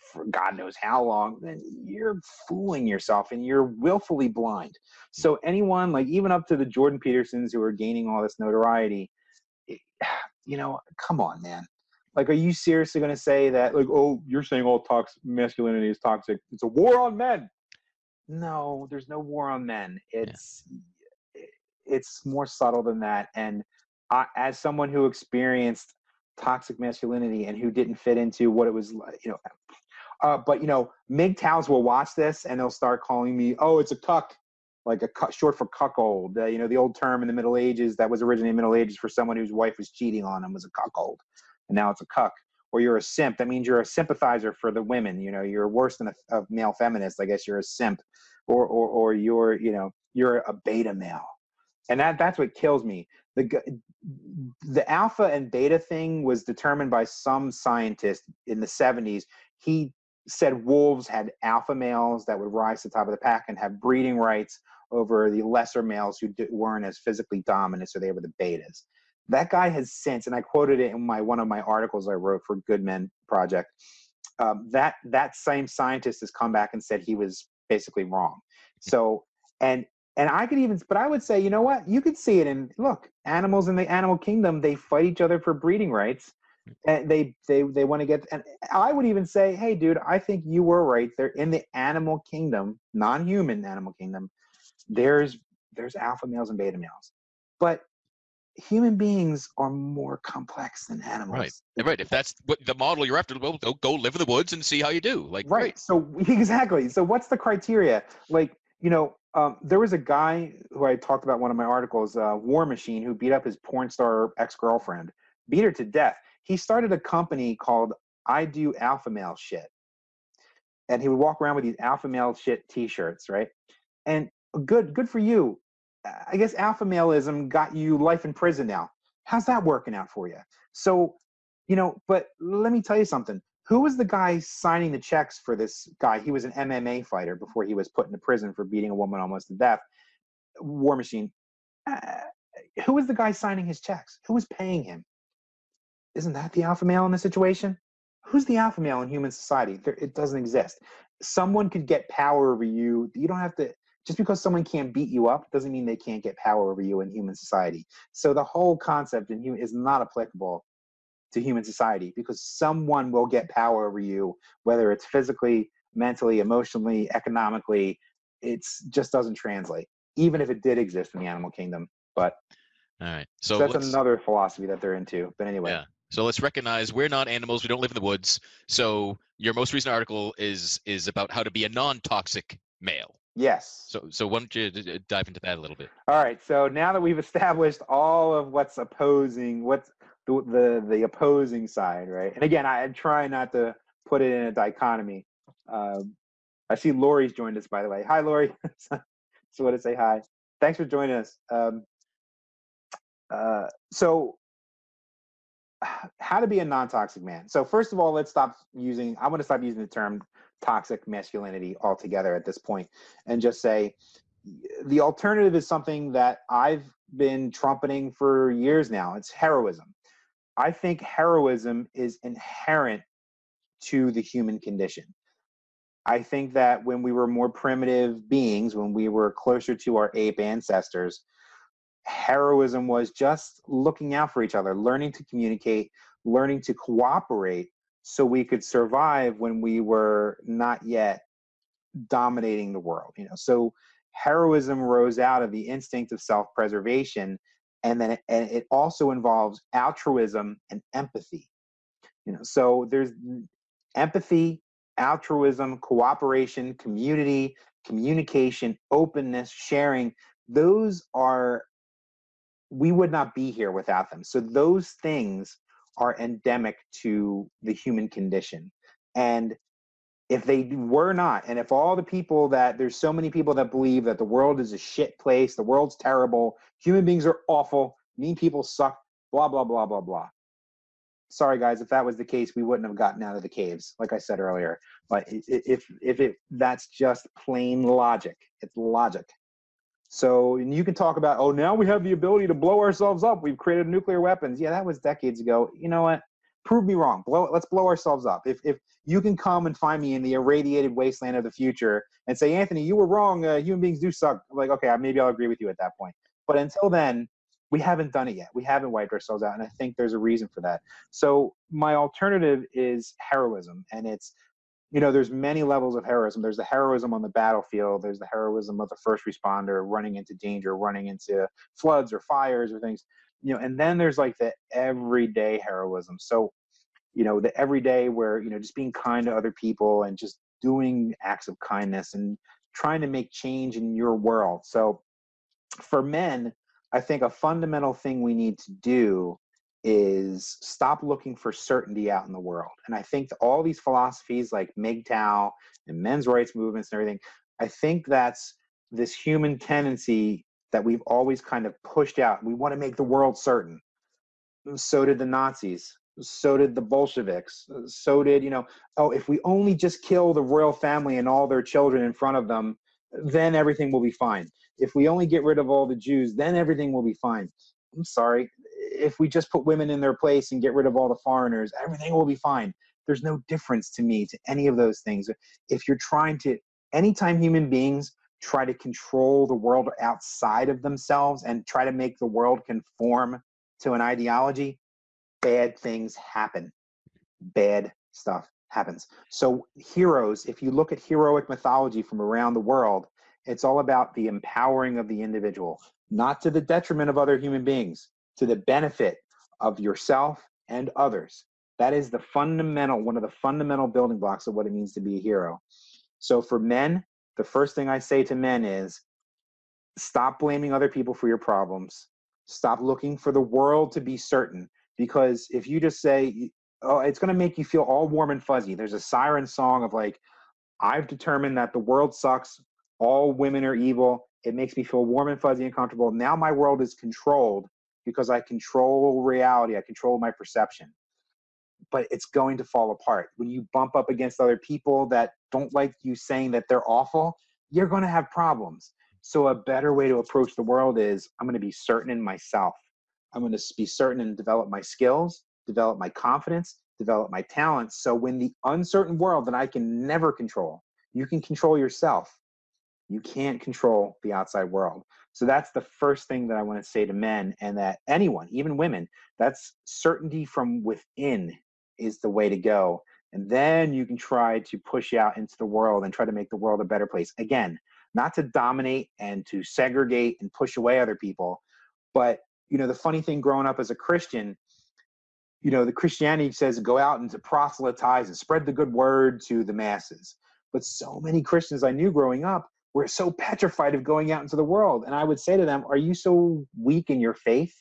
for god knows how long then you're fooling yourself and you're willfully blind. So anyone like even up to the jordan petersons who are gaining all this notoriety eh, you know come on man. Like are you seriously going to say that like oh you're saying all toxic masculinity is toxic. It's a war on men. No there's no war on men. It's it's more subtle than that and I, as someone who experienced toxic masculinity and who didn't fit into what it was like you know uh, but you know MGTOWs will watch this and they'll start calling me oh it's a cuck like a cu- short for cuckold uh, you know the old term in the middle ages that was originally middle ages for someone whose wife was cheating on him was a cuckold and now it's a cuck. Or you're a simp that means you're a sympathizer for the women you know you're worse than a, a male feminist i guess you're a simp. Or, or or you're you know you're a beta male and that that's what kills me the the alpha and beta thing was determined by some scientist in the 70s he said wolves had alpha males that would rise to the top of the pack and have breeding rights over the lesser males who weren't as physically dominant, so they were the betas. That guy has since, and I quoted it in my one of my articles I wrote for Good Men Project. Um, that that same scientist has come back and said he was basically wrong. So and and I could even, but I would say, you know what? You could see it in look, animals in the animal kingdom they fight each other for breeding rights, and they they they want to get. And I would even say, hey, dude, I think you were right. They're in the animal kingdom, non-human animal kingdom. There's there's alpha males and beta males, but human beings are more complex than animals. Right, right. If that's what the model you're after, well, go, go live in the woods and see how you do. Like, right. right. So exactly. So what's the criteria? Like, you know, um, there was a guy who I talked about one of my articles, uh, War Machine, who beat up his porn star ex girlfriend, beat her to death. He started a company called I Do Alpha Male Shit, and he would walk around with these alpha male shit T-shirts, right? And good, good for you. I guess alpha maleism got you life in prison now. How's that working out for you? So, you know, but let me tell you something. Who was the guy signing the checks for this guy? He was an MMA fighter before he was put into prison for beating a woman almost to death. War Machine. Uh, who was the guy signing his checks? Who was paying him? Isn't that the alpha male in the situation? Who's the alpha male in human society? There, it doesn't exist. Someone could get power over you. You don't have to just because someone can't beat you up doesn't mean they can't get power over you in human society. So the whole concept in human is not applicable to human society because someone will get power over you, whether it's physically, mentally, emotionally, economically. It just doesn't translate, even if it did exist in the animal kingdom. But all right, so, so that's another philosophy that they're into. But anyway, yeah. So let's recognize we're not animals. We don't live in the woods. So your most recent article is is about how to be a non-toxic male. Yes. So, so why don't you dive into that a little bit? All right. So now that we've established all of what's opposing, what's the the, the opposing side, right? And again, I try not to put it in a dichotomy. Um, I see Lori's joined us, by the way. Hi, Lori. so want to say hi. Thanks for joining us. Um, uh, so, how to be a non-toxic man? So, first of all, let's stop using. I want to stop using the term toxic masculinity altogether at this point and just say the alternative is something that I've been trumpeting for years now. It's heroism. I think heroism is inherent to the human condition. I think that when we were more primitive beings, when we were closer to our ape ancestors, heroism was just looking out for each other, learning to communicate, learning to cooperate so we could survive when we were not yet dominating the world you know so heroism rose out of the instinct of self-preservation and then it, and it also involves altruism and empathy. You know so there's empathy altruism cooperation community communication openness sharing. Those are we would not be here without them. So those things are endemic to the human condition. And if they were not, and if all the people that there's so many people that believe that the world is a shit place, the world's terrible, human beings are awful, mean people suck, blah, blah, blah, blah, blah. Sorry, guys, if that was the case, we wouldn't have gotten out of the caves, like I said earlier. But if if it that's just plain logic, it's logic. So you can talk about, oh, now we have the ability to blow ourselves up. We've created nuclear weapons. Yeah, that was decades ago. You know what? Prove me wrong. Blow. Let's blow ourselves up. If if you can come and find me in the irradiated wasteland of the future and say, Anthony, you were wrong. Uh, human beings do suck. I'm like, okay, maybe I'll agree with you at that point. But until then, we haven't done it yet. We haven't wiped ourselves out, and I think there's a reason for that. So my alternative is heroism, and it's you know there's many levels of heroism there's the heroism on the battlefield there's the heroism of the first responder running into danger running into floods or fires or things you know and then there's like the everyday heroism so you know the everyday where you know just being kind to other people and just doing acts of kindness and trying to make change in your world so for men i think a fundamental thing we need to do is stop looking for certainty out in the world. And I think all these philosophies like MGTOW and men's rights movements and everything, I think that's this human tendency that we've always kind of pushed out. We want to make the world certain. So did the Nazis. So did the Bolsheviks. So did, you know, oh, if we only just kill the royal family and all their children in front of them, then everything will be fine. If we only get rid of all the Jews, then everything will be fine. I'm sorry. If we just put women in their place and get rid of all the foreigners, everything will be fine. There's no difference to me to any of those things. If you're trying to, anytime human beings try to control the world outside of themselves and try to make the world conform to an ideology, bad things happen. Bad stuff happens. So, heroes, if you look at heroic mythology from around the world, it's all about the empowering of the individual, not to the detriment of other human beings, to the benefit of yourself and others. That is the fundamental, one of the fundamental building blocks of what it means to be a hero. So, for men, the first thing I say to men is stop blaming other people for your problems. Stop looking for the world to be certain. Because if you just say, oh, it's going to make you feel all warm and fuzzy. There's a siren song of like, I've determined that the world sucks. All women are evil. It makes me feel warm and fuzzy and comfortable. Now my world is controlled because I control reality. I control my perception. But it's going to fall apart. When you bump up against other people that don't like you saying that they're awful, you're going to have problems. So, a better way to approach the world is I'm going to be certain in myself. I'm going to be certain and develop my skills develop my confidence, develop my talents. So when the uncertain world that I can never control, you can control yourself. You can't control the outside world. So that's the first thing that I want to say to men and that anyone, even women, that's certainty from within is the way to go. And then you can try to push out into the world and try to make the world a better place. Again, not to dominate and to segregate and push away other people, but you know the funny thing growing up as a Christian you know, the Christianity says go out and to proselytize and spread the good word to the masses. But so many Christians I knew growing up were so petrified of going out into the world. And I would say to them, Are you so weak in your faith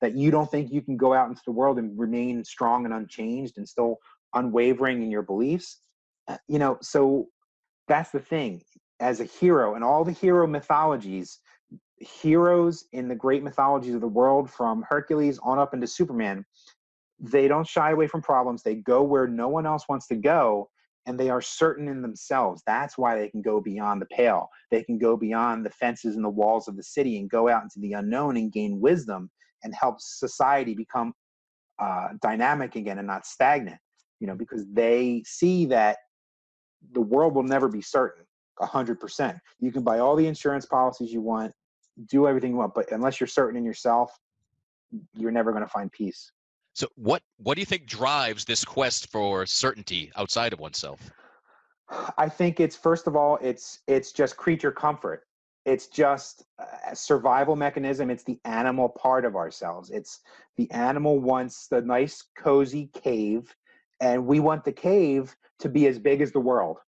that you don't think you can go out into the world and remain strong and unchanged and still unwavering in your beliefs? Uh, you know, so that's the thing. As a hero, and all the hero mythologies, heroes in the great mythologies of the world, from Hercules on up into Superman, they don't shy away from problems. They go where no one else wants to go, and they are certain in themselves. That's why they can go beyond the pale. They can go beyond the fences and the walls of the city and go out into the unknown and gain wisdom and help society become uh, dynamic again and not stagnant. You know, because they see that the world will never be certain. 100%. You can buy all the insurance policies you want, do everything you want, but unless you're certain in yourself, you're never going to find peace. So what what do you think drives this quest for certainty outside of oneself? I think it's first of all it's it's just creature comfort. It's just a survival mechanism. It's the animal part of ourselves. It's the animal wants the nice cozy cave and we want the cave to be as big as the world.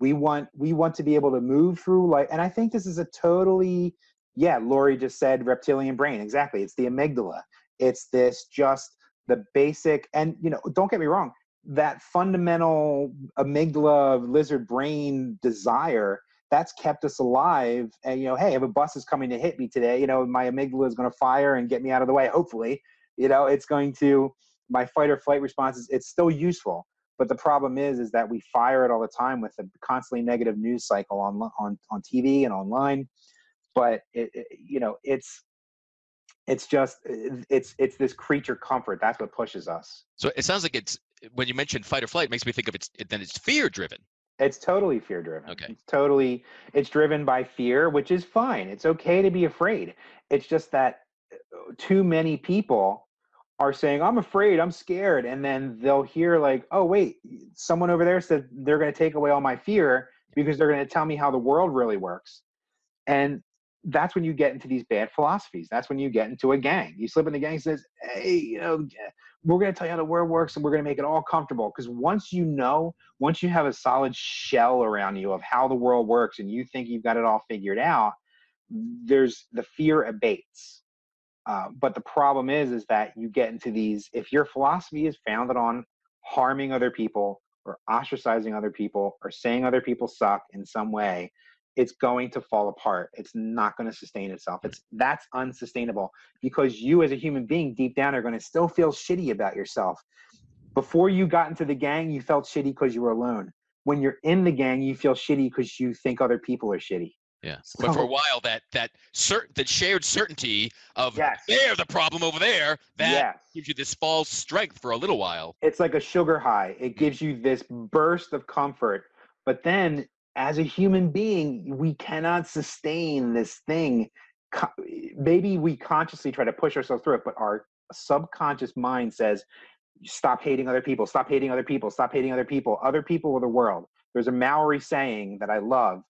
We want we want to be able to move through like and I think this is a totally yeah, Lori just said reptilian brain. Exactly. It's the amygdala. It's this just the basic and you know don't get me wrong that fundamental amygdala lizard brain desire that's kept us alive and you know hey if a bus is coming to hit me today you know my amygdala is going to fire and get me out of the way hopefully you know it's going to my fight or flight response it's still useful but the problem is is that we fire it all the time with a constantly negative news cycle on on on TV and online but it, it you know it's it's just it's it's this creature comfort that's what pushes us. So it sounds like it's when you mention fight or flight it makes me think of it's then it's fear driven it's totally fear driven okay. It's totally it's driven by fear which is fine. It's okay to be afraid. It's just that uh, too many people are saying i'm afraid i'm scared and then they'll hear like oh wait someone over there said they're going to take away all my fear because they're going to tell me how the world really works. And that's when you get into these bad philosophies. That's when you get into a gang. You slip in the gang says, "Hey, you know, we're going to tell you how the world works, and we're going to make it all comfortable." Because once you know, once you have a solid shell around you of how the world works, and you think you've got it all figured out, there's the fear abates. Uh, but the problem is, is that you get into these. If your philosophy is founded on harming other people, or ostracizing other people, or saying other people suck in some way, it's going to fall apart it's not going to sustain itself it's that's unsustainable because you as a human being deep down are going to still feel shitty about yourself Before you got into the gang, you felt shitty because you were alone. When you're in the gang, you feel shitty because you think other people are shitty. Yeah, but for a while, that that cert that shared certainty of Yes. they're the problem over there that Yes. gives you this false strength for a little while. it's like a sugar high. It hmm. gives you this burst of comfort. But then, as a human being, we cannot sustain this thing. Maybe we consciously try to push ourselves through it, but our subconscious mind says, stop hating other people, stop hating other people, stop hating other people. Other people are the world. There's a Maori saying that I love.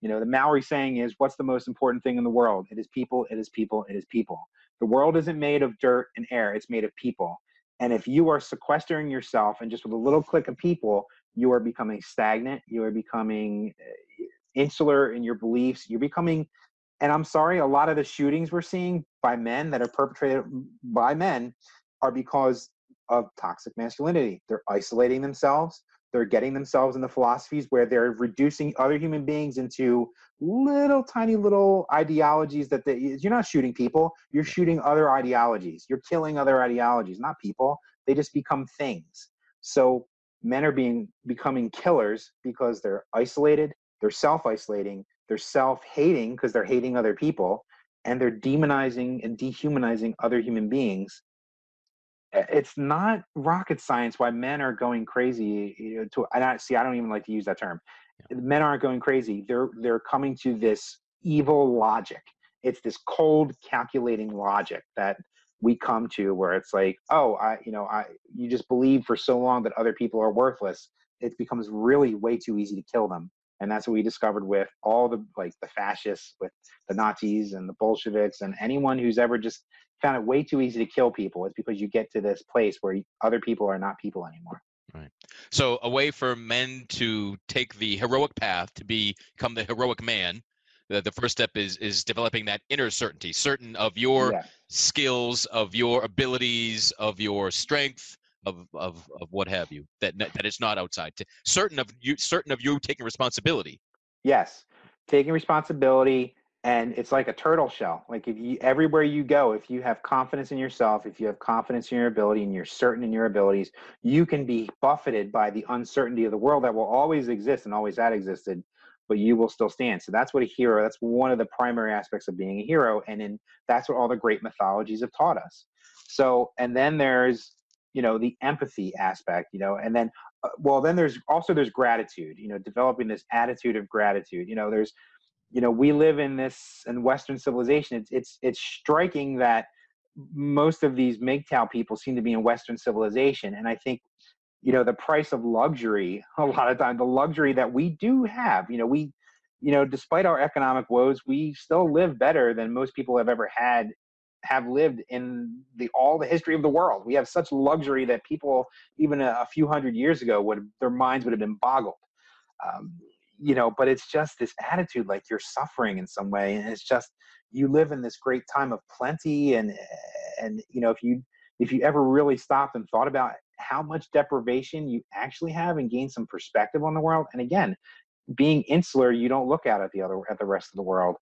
You know, the Maori saying is, what's the most important thing in the world? It is people, it is people, it is people. The world isn't made of dirt and air, it's made of people. And if you are sequestering yourself and just with a little click of people, you are becoming stagnant. You are becoming uh, insular in your beliefs. You're becoming, and I'm sorry, a lot of the shootings we're seeing by men that are perpetrated by men are because of toxic masculinity. They're isolating themselves. They're getting themselves in the philosophies where they're reducing other human beings into little tiny little ideologies that they, you're not shooting people, you're shooting other ideologies. You're killing other ideologies, not people. They just become things. So men are being becoming killers because they're isolated, they're self-isolating, they're self-hating because they're hating other people, and they're demonizing and dehumanizing other human beings. It's not rocket science why men are going crazy. You know, to and I see, I don't even like to use that term. Men aren't going crazy. They're they're coming to this evil logic. It's this cold, calculating logic that we come to where it's like, oh, I, you know, I, you just believe for so long that other people are worthless, it becomes really way too easy to kill them. And that's what we discovered with all the like the fascists, with the Nazis and the Bolsheviks, and anyone who's ever just found it way too easy to kill people. It's because you get to this place where other people are not people anymore. Right. So a way for men to take the heroic path to become the heroic man. The, the first step is is developing that inner certainty, certain of your Yeah. skills, of your abilities, of your strength, of of, of what have you. That that it's not outside. To, certain of you, certain of you taking responsibility. Yes, taking responsibility, and it's like a turtle shell. Like if you everywhere you go, if you have confidence in yourself, if you have confidence in your ability, and you're certain in your abilities, you can be buffeted by the uncertainty of the world that will always exist and always had existed, but you will still stand. So that's what a hero. That's one of the primary aspects of being a hero, and in that's what all the great mythologies have taught us. So, and then there's you know the empathy aspect, you know, and then uh, well then there's also there's gratitude you know developing this attitude of gratitude you know there's you know we live in this in western civilization it's it's it's striking that most of these MGTOW people seem to be in western civilization and i think you know the price of luxury a lot of times the luxury that we do have you know we you know despite our economic woes we still live better than most people have ever had have lived in the all the history of the world. We have such luxury that people even a, a few hundred years ago would their minds would have been boggled. Um, you know but it's just this attitude like you're suffering in some way and it's just you live in this great time of plenty and and you know if you if you ever really stopped and thought about how much deprivation you actually have and gain some perspective on the world. And again being insular you don't look out at the other at the rest of the world.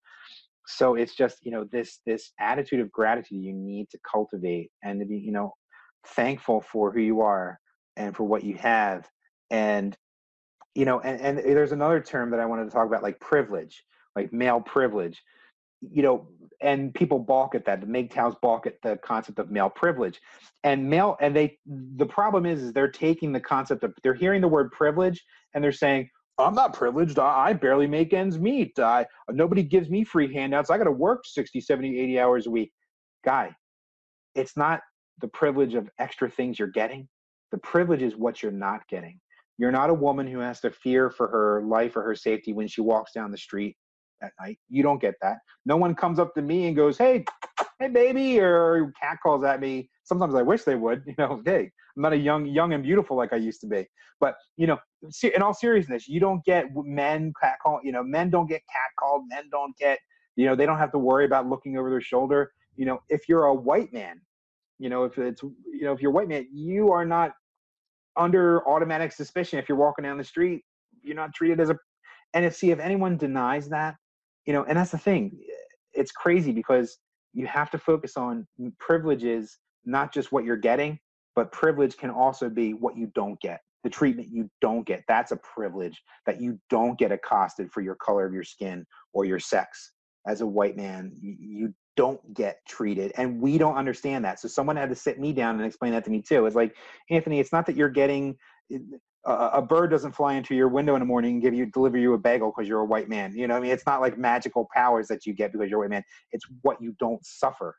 So it's just you know this this attitude of gratitude you need to cultivate and to be you know thankful for who you are and for what you have. And you know and, and there's another term that i wanted to talk about like privilege like male privilege. You know and people balk at that. The MGTOWs balk at the concept of male privilege. And male and they the problem is is they're taking the concept of they're hearing the word privilege and they're saying i'm not privileged. I, I barely make ends meet. I, nobody gives me free handouts. I got to work 60 70 80 hours a week. Guy it's not the privilege of extra things you're getting. The privilege is what you're not getting. You're not a woman who has to fear for her life or her safety when she walks down the street at night. You don't get that. No one comes up to me and goes, "Hey, hey, baby," or cat calls at me. Sometimes I wish they would. You know, hey, I'm not a young, young and beautiful like I used to be. But you know, in all seriousness, you don't get men cat call. You know, men don't get cat called. Men don't get. You know, they don't have to worry about looking over their shoulder. You know, if you're a white man, you know, if it's you know, if you're a white man, you are not under automatic suspicion if you're walking down the street. You're not treated as a. And if see if anyone denies that, you know, and that's the thing. Eh, it's crazy because you have to focus on privileges, not just what you're getting, but privilege can also be what you don't get the treatment you don't get that's a privilege that you don't get accosted for your color of your skin or your sex as a white man you, you don't get treated and we don't understand that so someone had to sit me down and explain that to me too it's like anthony it's not that you're getting a, a bird doesn't fly into your window in the morning and give you deliver you a bagel because you're a white man you know i mean? It's not like magical powers that you get because you're a white man. It's what you don't suffer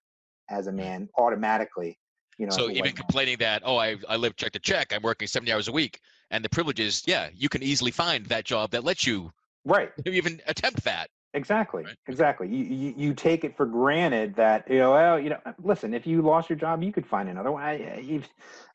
as a mm. man automatically you know so even complaining that oh I, I live check to check i'm working 70 hours a week and the privileges yeah you can easily find that job that lets you right. even attempt that Exactly. Right. Exactly. You, you you take it for granted that you know. Well, you know. Uh, listen, if you lost your job, you could find another one. I,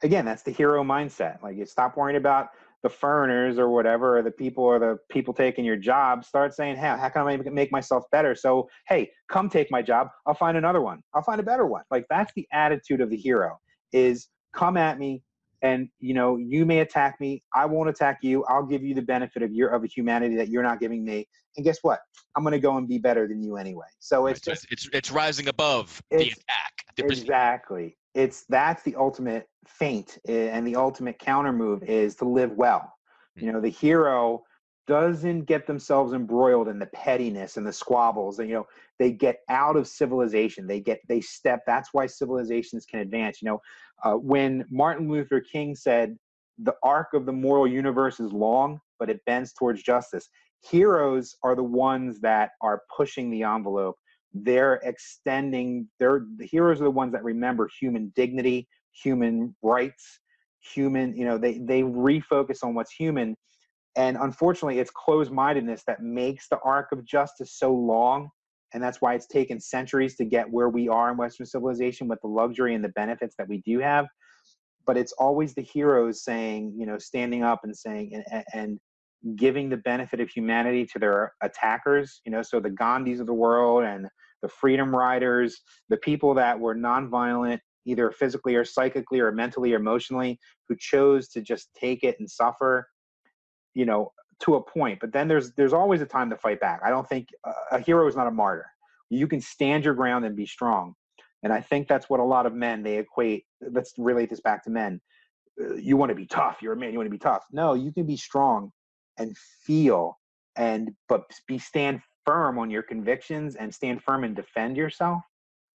again, that's the hero mindset. Like you stop worrying about the foreigners or whatever, or the people or the people taking your job. Start saying, "Hey, how can I make myself better?" So, hey, come take my job. I'll find another one. I'll find a better one. Like that's the attitude of the hero. Is come at me, and you know you may attack me i won't attack you i'll give you the benefit of your of a humanity that you're not giving me and guess what? I'm going to go and be better than you anyway. So it's right, just it's it's rising above the attack the exactly. It's that's the ultimate feint eh, and the ultimate counter move is to live well. Mm-hmm. you know the hero doesn't get themselves embroiled in the pettiness and the squabbles and you know they get out of civilization. They get they step that's why civilizations can advance. You know uh, when martin luther king said the arc of the moral universe is long but it bends towards justice heroes are the ones that are pushing the envelope. They're extending they're the heroes are the ones that remember human dignity human rights human you know they they refocus on what's human. And unfortunately, it's closed mindedness that makes the arc of justice so long. And that's why it's taken centuries to get where we are in Western civilization with the luxury and the benefits that we do have. But it's always the heroes saying, you know, standing up and saying, and, and giving the benefit of humanity to their attackers, you know, so the Gandhis of the world and the freedom riders, the people that were nonviolent, either physically or psychically or mentally or emotionally, who chose to just take it and suffer you know, to a point. But then there's there's always a time to fight back. I don't think a hero is not a martyr. You can stand your ground and be strong. And I think that's what a lot of men they equate. Let's relate this back to men. Uh, you want to be tough. You're a man. You want to be tough. No, you can be strong and feel and but be stand firm on your convictions and stand firm and defend yourself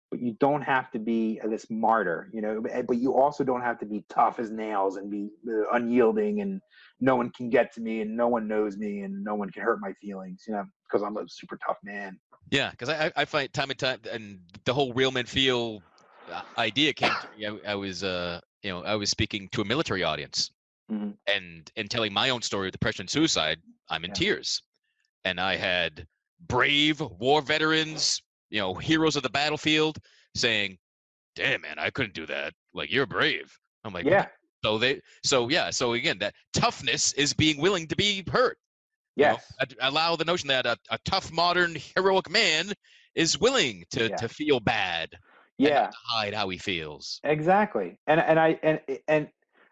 but you don't have to be this martyr, you know. But you also don't have to be tough as nails and be uh, unyielding and no one can get to me and no one knows me and no one can hurt my feelings, you know, because I'm a super tough man. Yeah, because I, I find time and time and the whole real men feel uh, idea came to me. I, I was uh you know I was speaking to a military audience mm-hmm. and and telling my own story of depression and suicide. I'm in yeah. tears, and I had brave war veterans you know, heroes of the battlefield saying, "Damn, man, I couldn't do that. Like, you're brave." I'm like, yeah. So they, so yeah, so again, that toughness is being willing to be hurt. Yes. You know, allow the notion that a, a tough, modern, heroic man is willing to, yeah. to feel bad. Yeah. hide how he feels. Exactly. And and I and and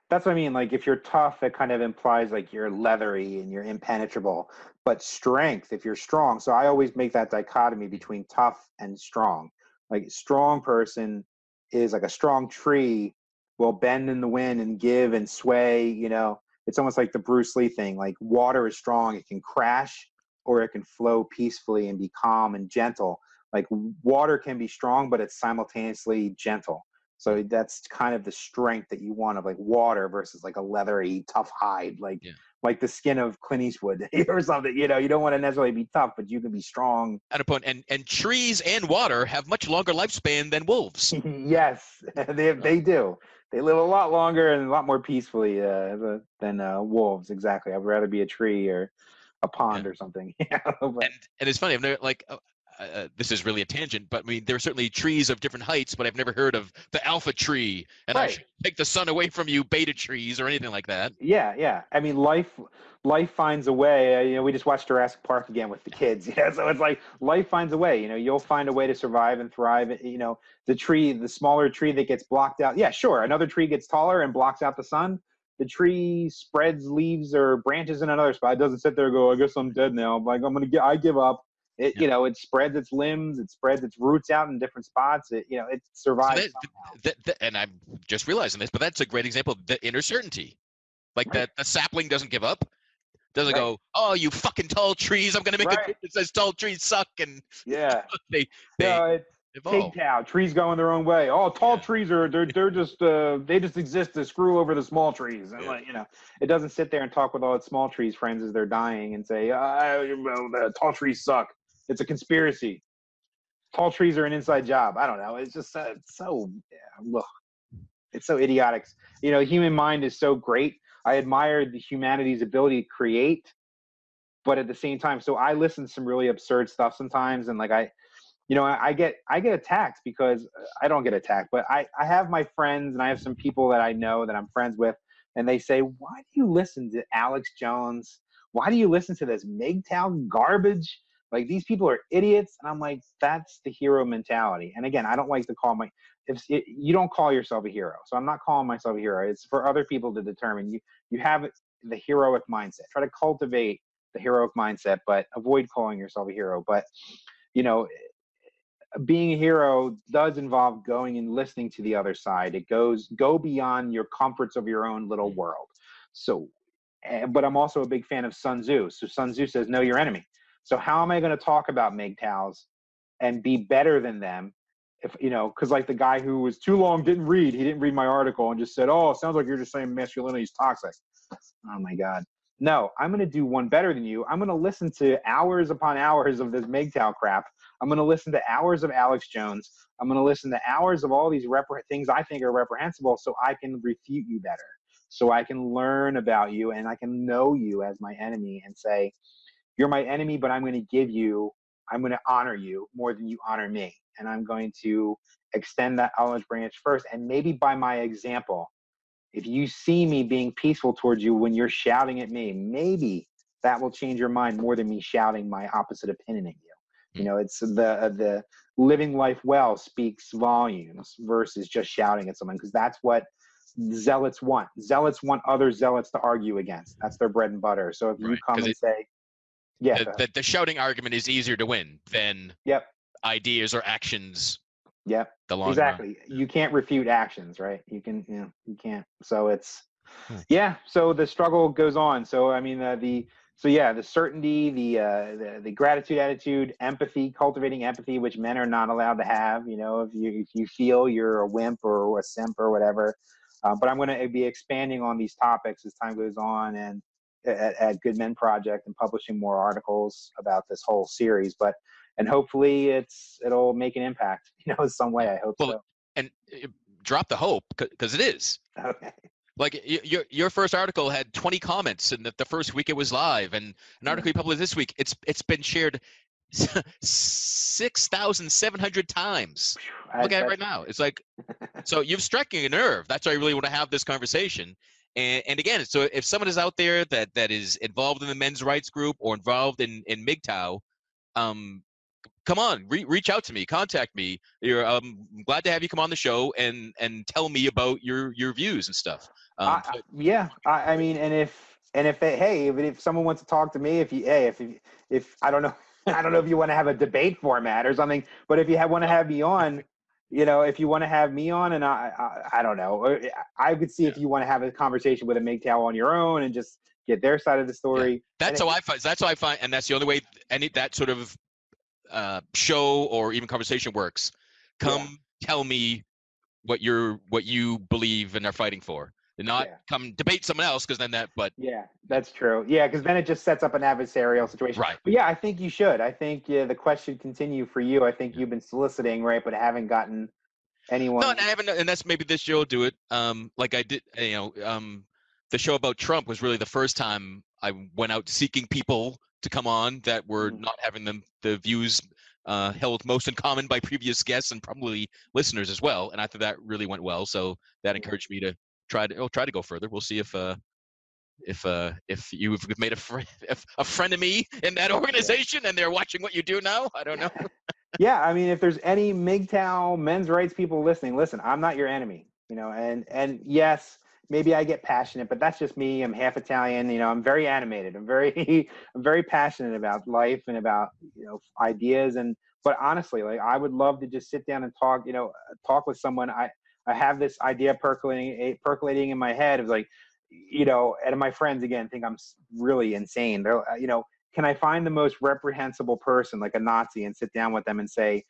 that's what I mean. Like if you're tough, it kind of implies like you're leathery and you're impenetrable. But strength, if you're strong. So I always make that dichotomy between tough and strong. Like strong person is like a strong tree will bend in the wind and give and sway, you know. It's almost like the Bruce Lee thing. Like water is strong, it can crash or it can flow peacefully and be calm and gentle. Like water can be strong, but it's simultaneously gentle so that's kind of the strength that you want of like water versus like a leathery, tough hide, like yeah. like the skin of Clint Eastwood or something. You know, you don't want to necessarily be tough, but you can be strong. And a point, and and trees and water have much longer lifespan than wolves. yes, they they do. They live a lot longer and a lot more peacefully uh, than uh, wolves. Exactly. I'd rather be a tree or a pond yeah. or something. but, and and it's funny. I've never like uh, uh, this is really a tangent, but I mean, there are certainly trees of different heights, but I've never heard of the alpha tree and right. I should take the sun away from you, beta trees, or anything like that. Yeah, yeah. I mean, life life finds a way. Uh, you know, we just watched Jurassic Park again with the kids. Yeah, so it's like life finds a way. You know, you'll find a way to survive and thrive. You know, the tree, the smaller tree that gets blocked out. Yeah, sure. Another tree gets taller and blocks out the sun. The tree spreads leaves or branches in another spot. It doesn't sit there and go, I guess I'm dead now. I'm like, I'm gonna get, I give up It Yeah. you know it spreads its limbs, it spreads its roots out in different spots. It you know it So survives. that- somehow. that- that- and I'm just realizing this, but that's a great example of the inner certainty. Like Right. that, the sapling doesn't give up. Doesn't Right. go, oh, you fucking tall trees! I'm gonna make a Right. that says tall trees suck, and yeah. they they it's evolve. cow. Trees going their own way. Oh, tall Yeah. trees are they're they're just uh they just exist to screw over the small trees. And Yeah. like you know, it doesn't sit there and talk with all its small trees friends as they're dying and say, uh, well, tall trees suck. It's a conspiracy. Tall trees are an inside job. I don't know. It's just uh, it's so yeah, it's so idiotic. You know, human mind is so great. I admire the humanity's ability to create, but at the same time, so I listen to some really absurd stuff sometimes, and like I, you know, I, I get I get attacked because uh, I don't get attacked, but I I have my friends and I have some people that I know that I'm friends with, and they say, why do you listen to Alex Jones? Why do you listen to this MGTOW garbage? Like these people are idiots, and I'm like, that's the hero mentality. And again, I don't like to call my if it, you don't call yourself a hero, so I'm not calling myself a hero. It's for other people to determine. You you have the heroic mindset. Try to cultivate the heroic mindset, but avoid calling yourself a hero. But you know, being a hero does involve going and listening to the other side. It goes go beyond your comforts of your own little world. So, eh, but I'm also a big fan of Sun Tzu. So Sun Tzu says, "Know your enemy." So how am I going to talk about MGTOWs and be better than them? If you know, because like the guy who was too long didn't read, he didn't read my article and just said, "Oh, sounds like you're just saying masculinity is toxic." Oh my god. No, I'm going to do one better than you. I'm going to listen to hours upon hours of this MGTOW crap. I'm going to listen to hours of Alex Jones. I'm going to listen to hours of all these repre- things I think are reprehensible so I can refute you better. So I can learn about you and I can know you as my enemy and say, you're my enemy, but I'm going to give you, I'm going to honor you more than you honor me. And I'm going to extend that olive branch first. And maybe by my example, if you see me being peaceful towards you when you're shouting at me, maybe that will change your mind more than me shouting my opposite opinion at you. You know, it's the uh, the living life well speaks volumes versus just shouting at someone because that's what zealots want. Zealots want other zealots to argue against. That's their bread and butter. So if you Right, come and it- say, "Yeah, the, the, the shouting argument is easier to win than yep, ideas or actions. yep, The long run. exactly," you can't refute actions, right? You can, you know, you can't. So it's, Hmm. yeah. So the struggle goes on. So I mean, uh, the so yeah, the certainty, the, uh, the the gratitude attitude, empathy, cultivating empathy, which men are not allowed to have. You know, if you if you feel you're a wimp or a simp or whatever. Uh, but I'm going to be expanding on these topics as time goes on, and at, at Good Men Project, and publishing more articles about this whole series. But and hopefully, it's it'll make an impact. You know, in some way. I hope Well, and uh, drop the hope because it is. Okay. Like your your first article had 20 comments, and the, the first week it was live, and an article you published this week, it's it's been shared six thousand seven hundred times. Look at it right now. It's like so you've striking a nerve. That's why I really want to have this conversation. And, and again, so if someone is out there that that is involved in the men's rights group or involved in in MGTOW, um, come on, re- reach out to me, contact me. You're, um, I'm glad to have you come on the show and and tell me about your your views and stuff. Um, I- I- yeah, I, I mean, and if and if they, hey, if, if someone wants to talk to me, if you, hey, if if I don't know, I don't know if you want to have a debate format or something, but if you have, want to have me on, you know, if you want to have me on, and I, I, I don't know, I would see if you want to have a conversation with a MGTOW on your own and just get their side of the story. That's And how I find. That's how I find, and that's the only way any that sort of uh, show or even conversation works. Come tell me what you're what you believe and are fighting for, not Yeah. come debate someone else because then that. But Yeah, that's true. Yeah, because then it just sets up an adversarial situation. right, But yeah, I think you should. I think yeah, the question continue for you. I think you've been soliciting, right, but haven't gotten anyone. no, and I haven't, and that's maybe this show will do it. Um, like I did, you know, um, the show about Trump was really the first time I went out seeking people to come on that were Mhm. not having them the views uh, held most in common by previous guests and probably listeners as well. And I thought that really went well. So that encouraged me to try to oh, try to go further. We'll see if uh, if uh, if you've made a friend a friend of me in that organization and they're watching what you do now. I don't know. yeah, I mean, if there's any MGTOW men's rights people listening, listen, I'm not your enemy, you know, and and yes, maybe I get passionate, but that's just me. I'm half Italian. You know, I'm very animated. I'm very, I'm very passionate about life and about you know ideas. And but honestly, like I would love to just sit down and talk. You know, talk with someone. I I have this idea percolating eh, percolating in my head of like, you know, and my friends again think I'm really insane. They're uh, you know. Can I find the most reprehensible person, like a Nazi, and sit down with them and say,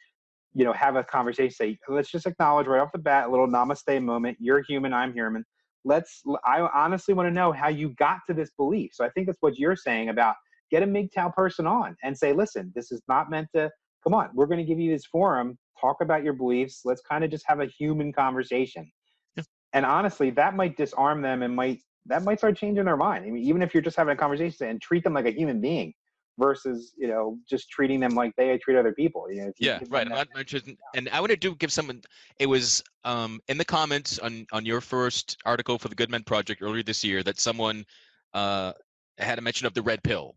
you know, have a conversation. Say, let's just acknowledge right off the bat, a little namaste moment. You're human, I'm human let's i honestly want to know how you got to this belief so i think that's what you're saying about get a MGTOW person on and say listen this is not meant to come on we're going to give you this forum talk about your beliefs let's kind of just have a human conversation. Yeah. and honestly that might disarm them and might that might start changing their mind. I mean even if you're just having a conversation and treat them like a human being versus you know just treating them like they treat other people you know yeah right that, and i want to do give someone it was um in the comments on on your first article for the good men project earlier this year that someone uh had a mention of the red pill.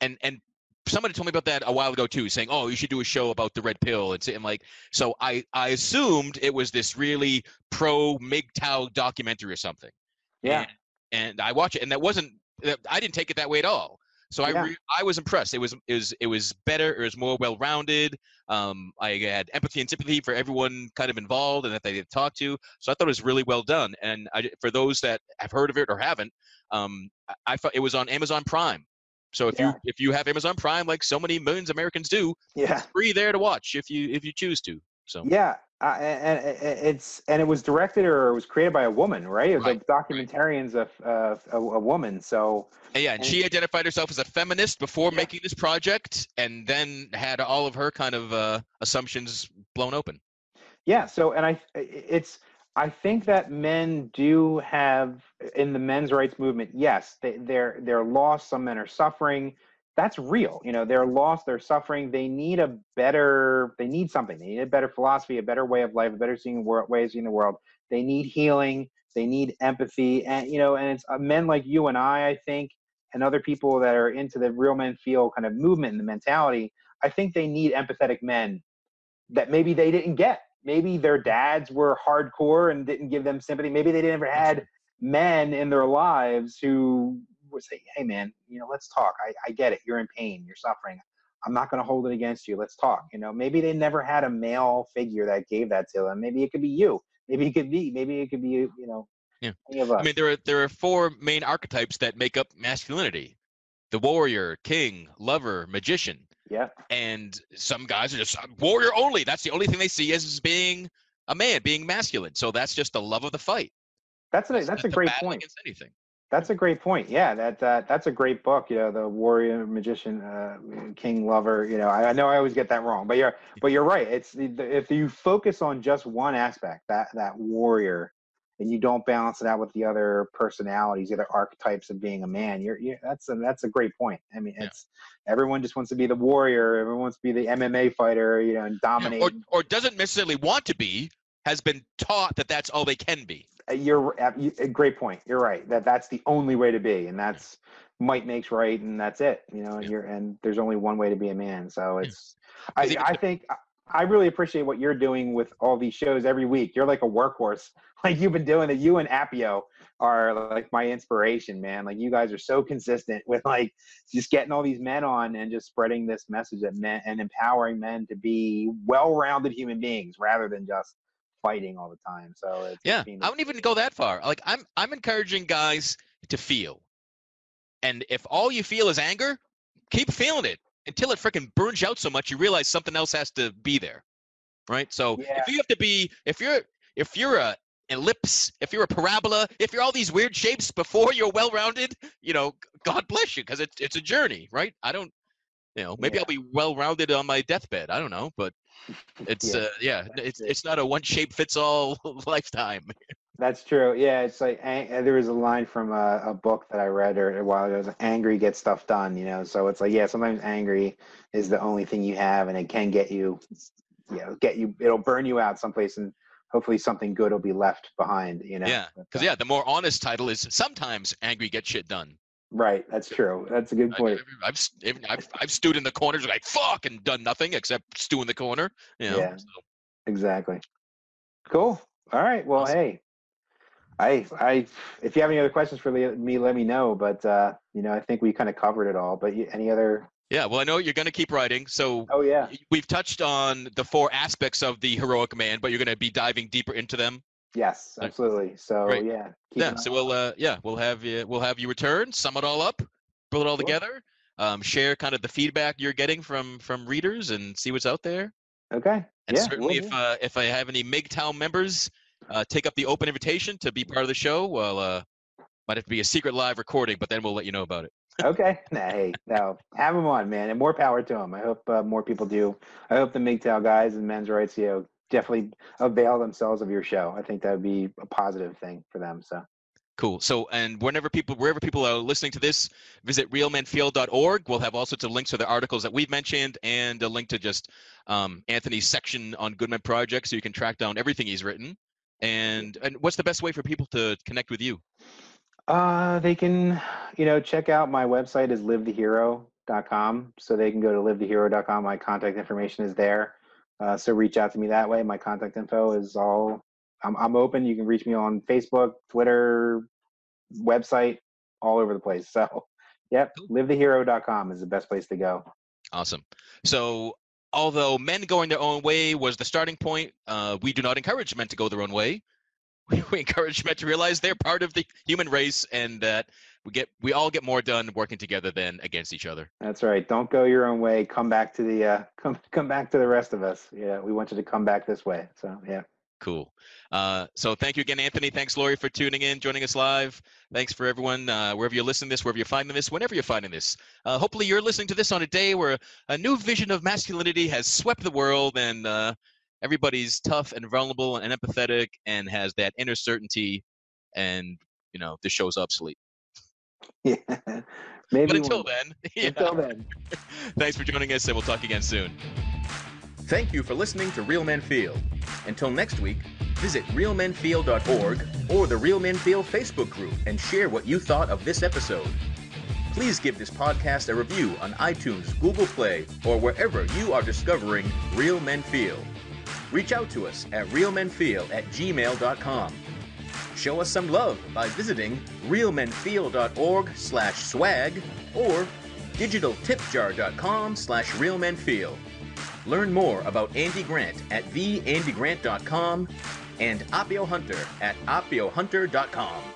And and somebody told me about that a while ago too saying oh you should do a show about the red pill and, and like so i i assumed it was this really pro MGTOW documentary or something yeah and, and i watch it and that wasn't i didn't take it that way at all so yeah. I re- I was impressed. It was it was it was better. It was more well rounded. Um, I had empathy and sympathy for everyone kind of involved and that they had talked to. So I thought it was really well done. And I, for those that have heard of it or haven't, um, I, I it was on Amazon Prime. So if yeah. you if you have Amazon Prime, like so many millions of Americans do, yeah, free there to watch if you if you choose to. So yeah, uh, and, it's and it was directed or it was created by a woman, right? It was right. like documentarians of uh, a, a, woman. So yeah, and, and, she identified herself as a feminist before yeah. making this project, and then had all of her kind of uh, assumptions blown open. Yeah. So and I, it's I think that men do have in the men's rights movement. Yes, they, they're they're lost. Some men are suffering that's real. You know, they're lost, they're suffering. They need a better, they need something. They need a better philosophy, a better way of life, a better seeing world, way of seeing the world. They need healing. They need empathy, and you know, and it's uh, men like you and I, I think, and other people that are into the real men feel kind of movement and the mentality. I think they need empathetic men that maybe they didn't get. Maybe their dads were hardcore and didn't give them sympathy. Maybe they never had men in their lives who would say, "Hey, man, you know, let's talk. I, I get it. You're in pain. You're suffering. I'm not going to hold it against you. Let's talk." You know, maybe they never had a male figure that gave that to them. Maybe it could be you. Maybe it could be. Maybe it could be. You know, yeah. I mean, there are there are four main archetypes that make up masculinity: the warrior, king, lover, magician. Yeah. And some guys are just warrior only. That's the only thing they see as being a man, being masculine. So that's just the love of the fight. That's a that's a great point. Against anything. That's a great point. Yeah, that uh, that's a great book. You know, the warrior, magician, uh, king, lover. You know, I, I, know I always get that wrong, but you're but you're right. It's if you focus on just one aspect, that that warrior, and you don't balance it out with the other personalities, the other archetypes of being a man. You're, you're that's a that's a great point. I mean, it's yeah. everyone just wants to be the warrior. Everyone wants to be the MMA fighter. You know, and dominate. Or or doesn't necessarily want to be. Has been taught that that's all they can be. Uh, you're a great point. You're right. That that's the only way to be, and that's might makes right, and that's it. You know, yeah. you're and there's only one way to be a man. So it's. Yeah. I I think I really appreciate what you're doing with all these shows every week. You're like a workhorse. Like you've been doing it. You and Appio are like my inspiration, man. Like you guys are so consistent with like just getting all these men on and just spreading this message that men and empowering men to be well-rounded human beings rather than just fighting all the time. So yeah, I wouldn't even go that far. Like I'm I'm encouraging guys to feel, and if all you feel is anger, keep feeling it until it freaking burns you out so much you realize something else has to be there, right? So yeah. if you have to be, if you're if you're a ellipse, if you're a parabola, if you're all these weird shapes before you're well rounded, you know, God bless you because it's it's a journey, right? I don't, you know, maybe yeah. I'll be well rounded on my deathbed. I don't know, but it's yeah, uh, yeah it's it's not a one shape fits all lifetime. That's true. Yeah, it's like uh, there was a line from a, a book that I read or a while ago. It "Angry gets stuff done," you know. So it's like, yeah, sometimes angry is the only thing you have, and it can get you, you know, get you. It'll burn you out someplace, and hopefully something good will be left behind. You know. Yeah, because uh yeah, the more honest title is sometimes angry gets shit done. Right, that's true. That's a good point. I, have I've, I've, I've stewed in the corners like fuck and done nothing except stew in the corner. You know, yeah, so. exactly. Cool. All right. Well, awesome. hey, I, I, if you have any other questions for me, let me know. But uh, you know, I think we kind of covered it all. But any other? Yeah, well, I know you're going to keep writing. So, oh yeah, we've touched on the four aspects of the heroic man, but you're going to be diving deeper into them. Yes, absolutely. So yeah, yeah. So we'll, uh, yeah, we'll have you, we'll have you return, sum it all up, pull it all cool. together, um, share kind of the feedback you're getting from from readers, and see what's out there. Okay. And yeah, certainly, we'll if uh, if I have any MGTOW members uh, take up the open invitation to be part of the show. Well, uh, might have to be a secret live recording, but then we'll let you know about it. okay. Nah, hey, no, have them on, man, and more power to them. I hope uh, more people do. I hope the MGTOW guys and men's rights, you know, definitely avail themselves of your show. I think that would be a positive thing for them. So. Cool. So, and whenever people, wherever people are listening to this, visit realmenfeel.org. We'll have all sorts of links to the articles that we've mentioned and a link to just um, Anthony's section on Good Men Project so you can track down everything he's written. And and what's the best way for people to connect with you? Uh, they can, you know, check out my website is livethehero.com. So they can go to livethehero.com. My contact information is there. Uh, so reach out to me that way. My contact info is all. I'm I'm open. You can reach me on Facebook, Twitter, website, all over the place. So, yep, livethehero.com is the best place to go. Awesome. So although men going their own way was the starting point, uh, we do not encourage men to go their own way. We, we encourage men to realize they're part of the human race and that we get we all get more done working together than against each other. That's right. Don't go your own way. Come back to the uh, come come back to the rest of us. Yeah, we want you to come back this way. So yeah. Cool. Uh, so thank you again, Anthony. Thanks, Lori, for tuning in, joining us live. Thanks for everyone, uh, wherever you're listening to this, wherever you're finding this, whenever you're finding this. Uh, hopefully, you're listening to this on a day where a new vision of masculinity has swept the world and uh, everybody's tough and vulnerable and empathetic and has that inner certainty, and you know, this show's obsolete. Yeah. Maybe but until then, yeah. until then. Thanks for joining us, and we'll talk again soon. Thank you for listening to Real Men Feel. Until next week, visit realmenfeel.org or the Real Men Feel Facebook group and share what you thought of this episode. Please give this podcast a review on iTunes, Google Play, or wherever you are discovering Real Men Feel. Reach out to us at realmenfeel at gmail.com. Show us some love by visiting realmenfeel.org slash swag or digitaltipjar.com slash realmenfeel. Learn more about Andy Grant at theandygrant.com and Appio Hunter at appiohunter.com.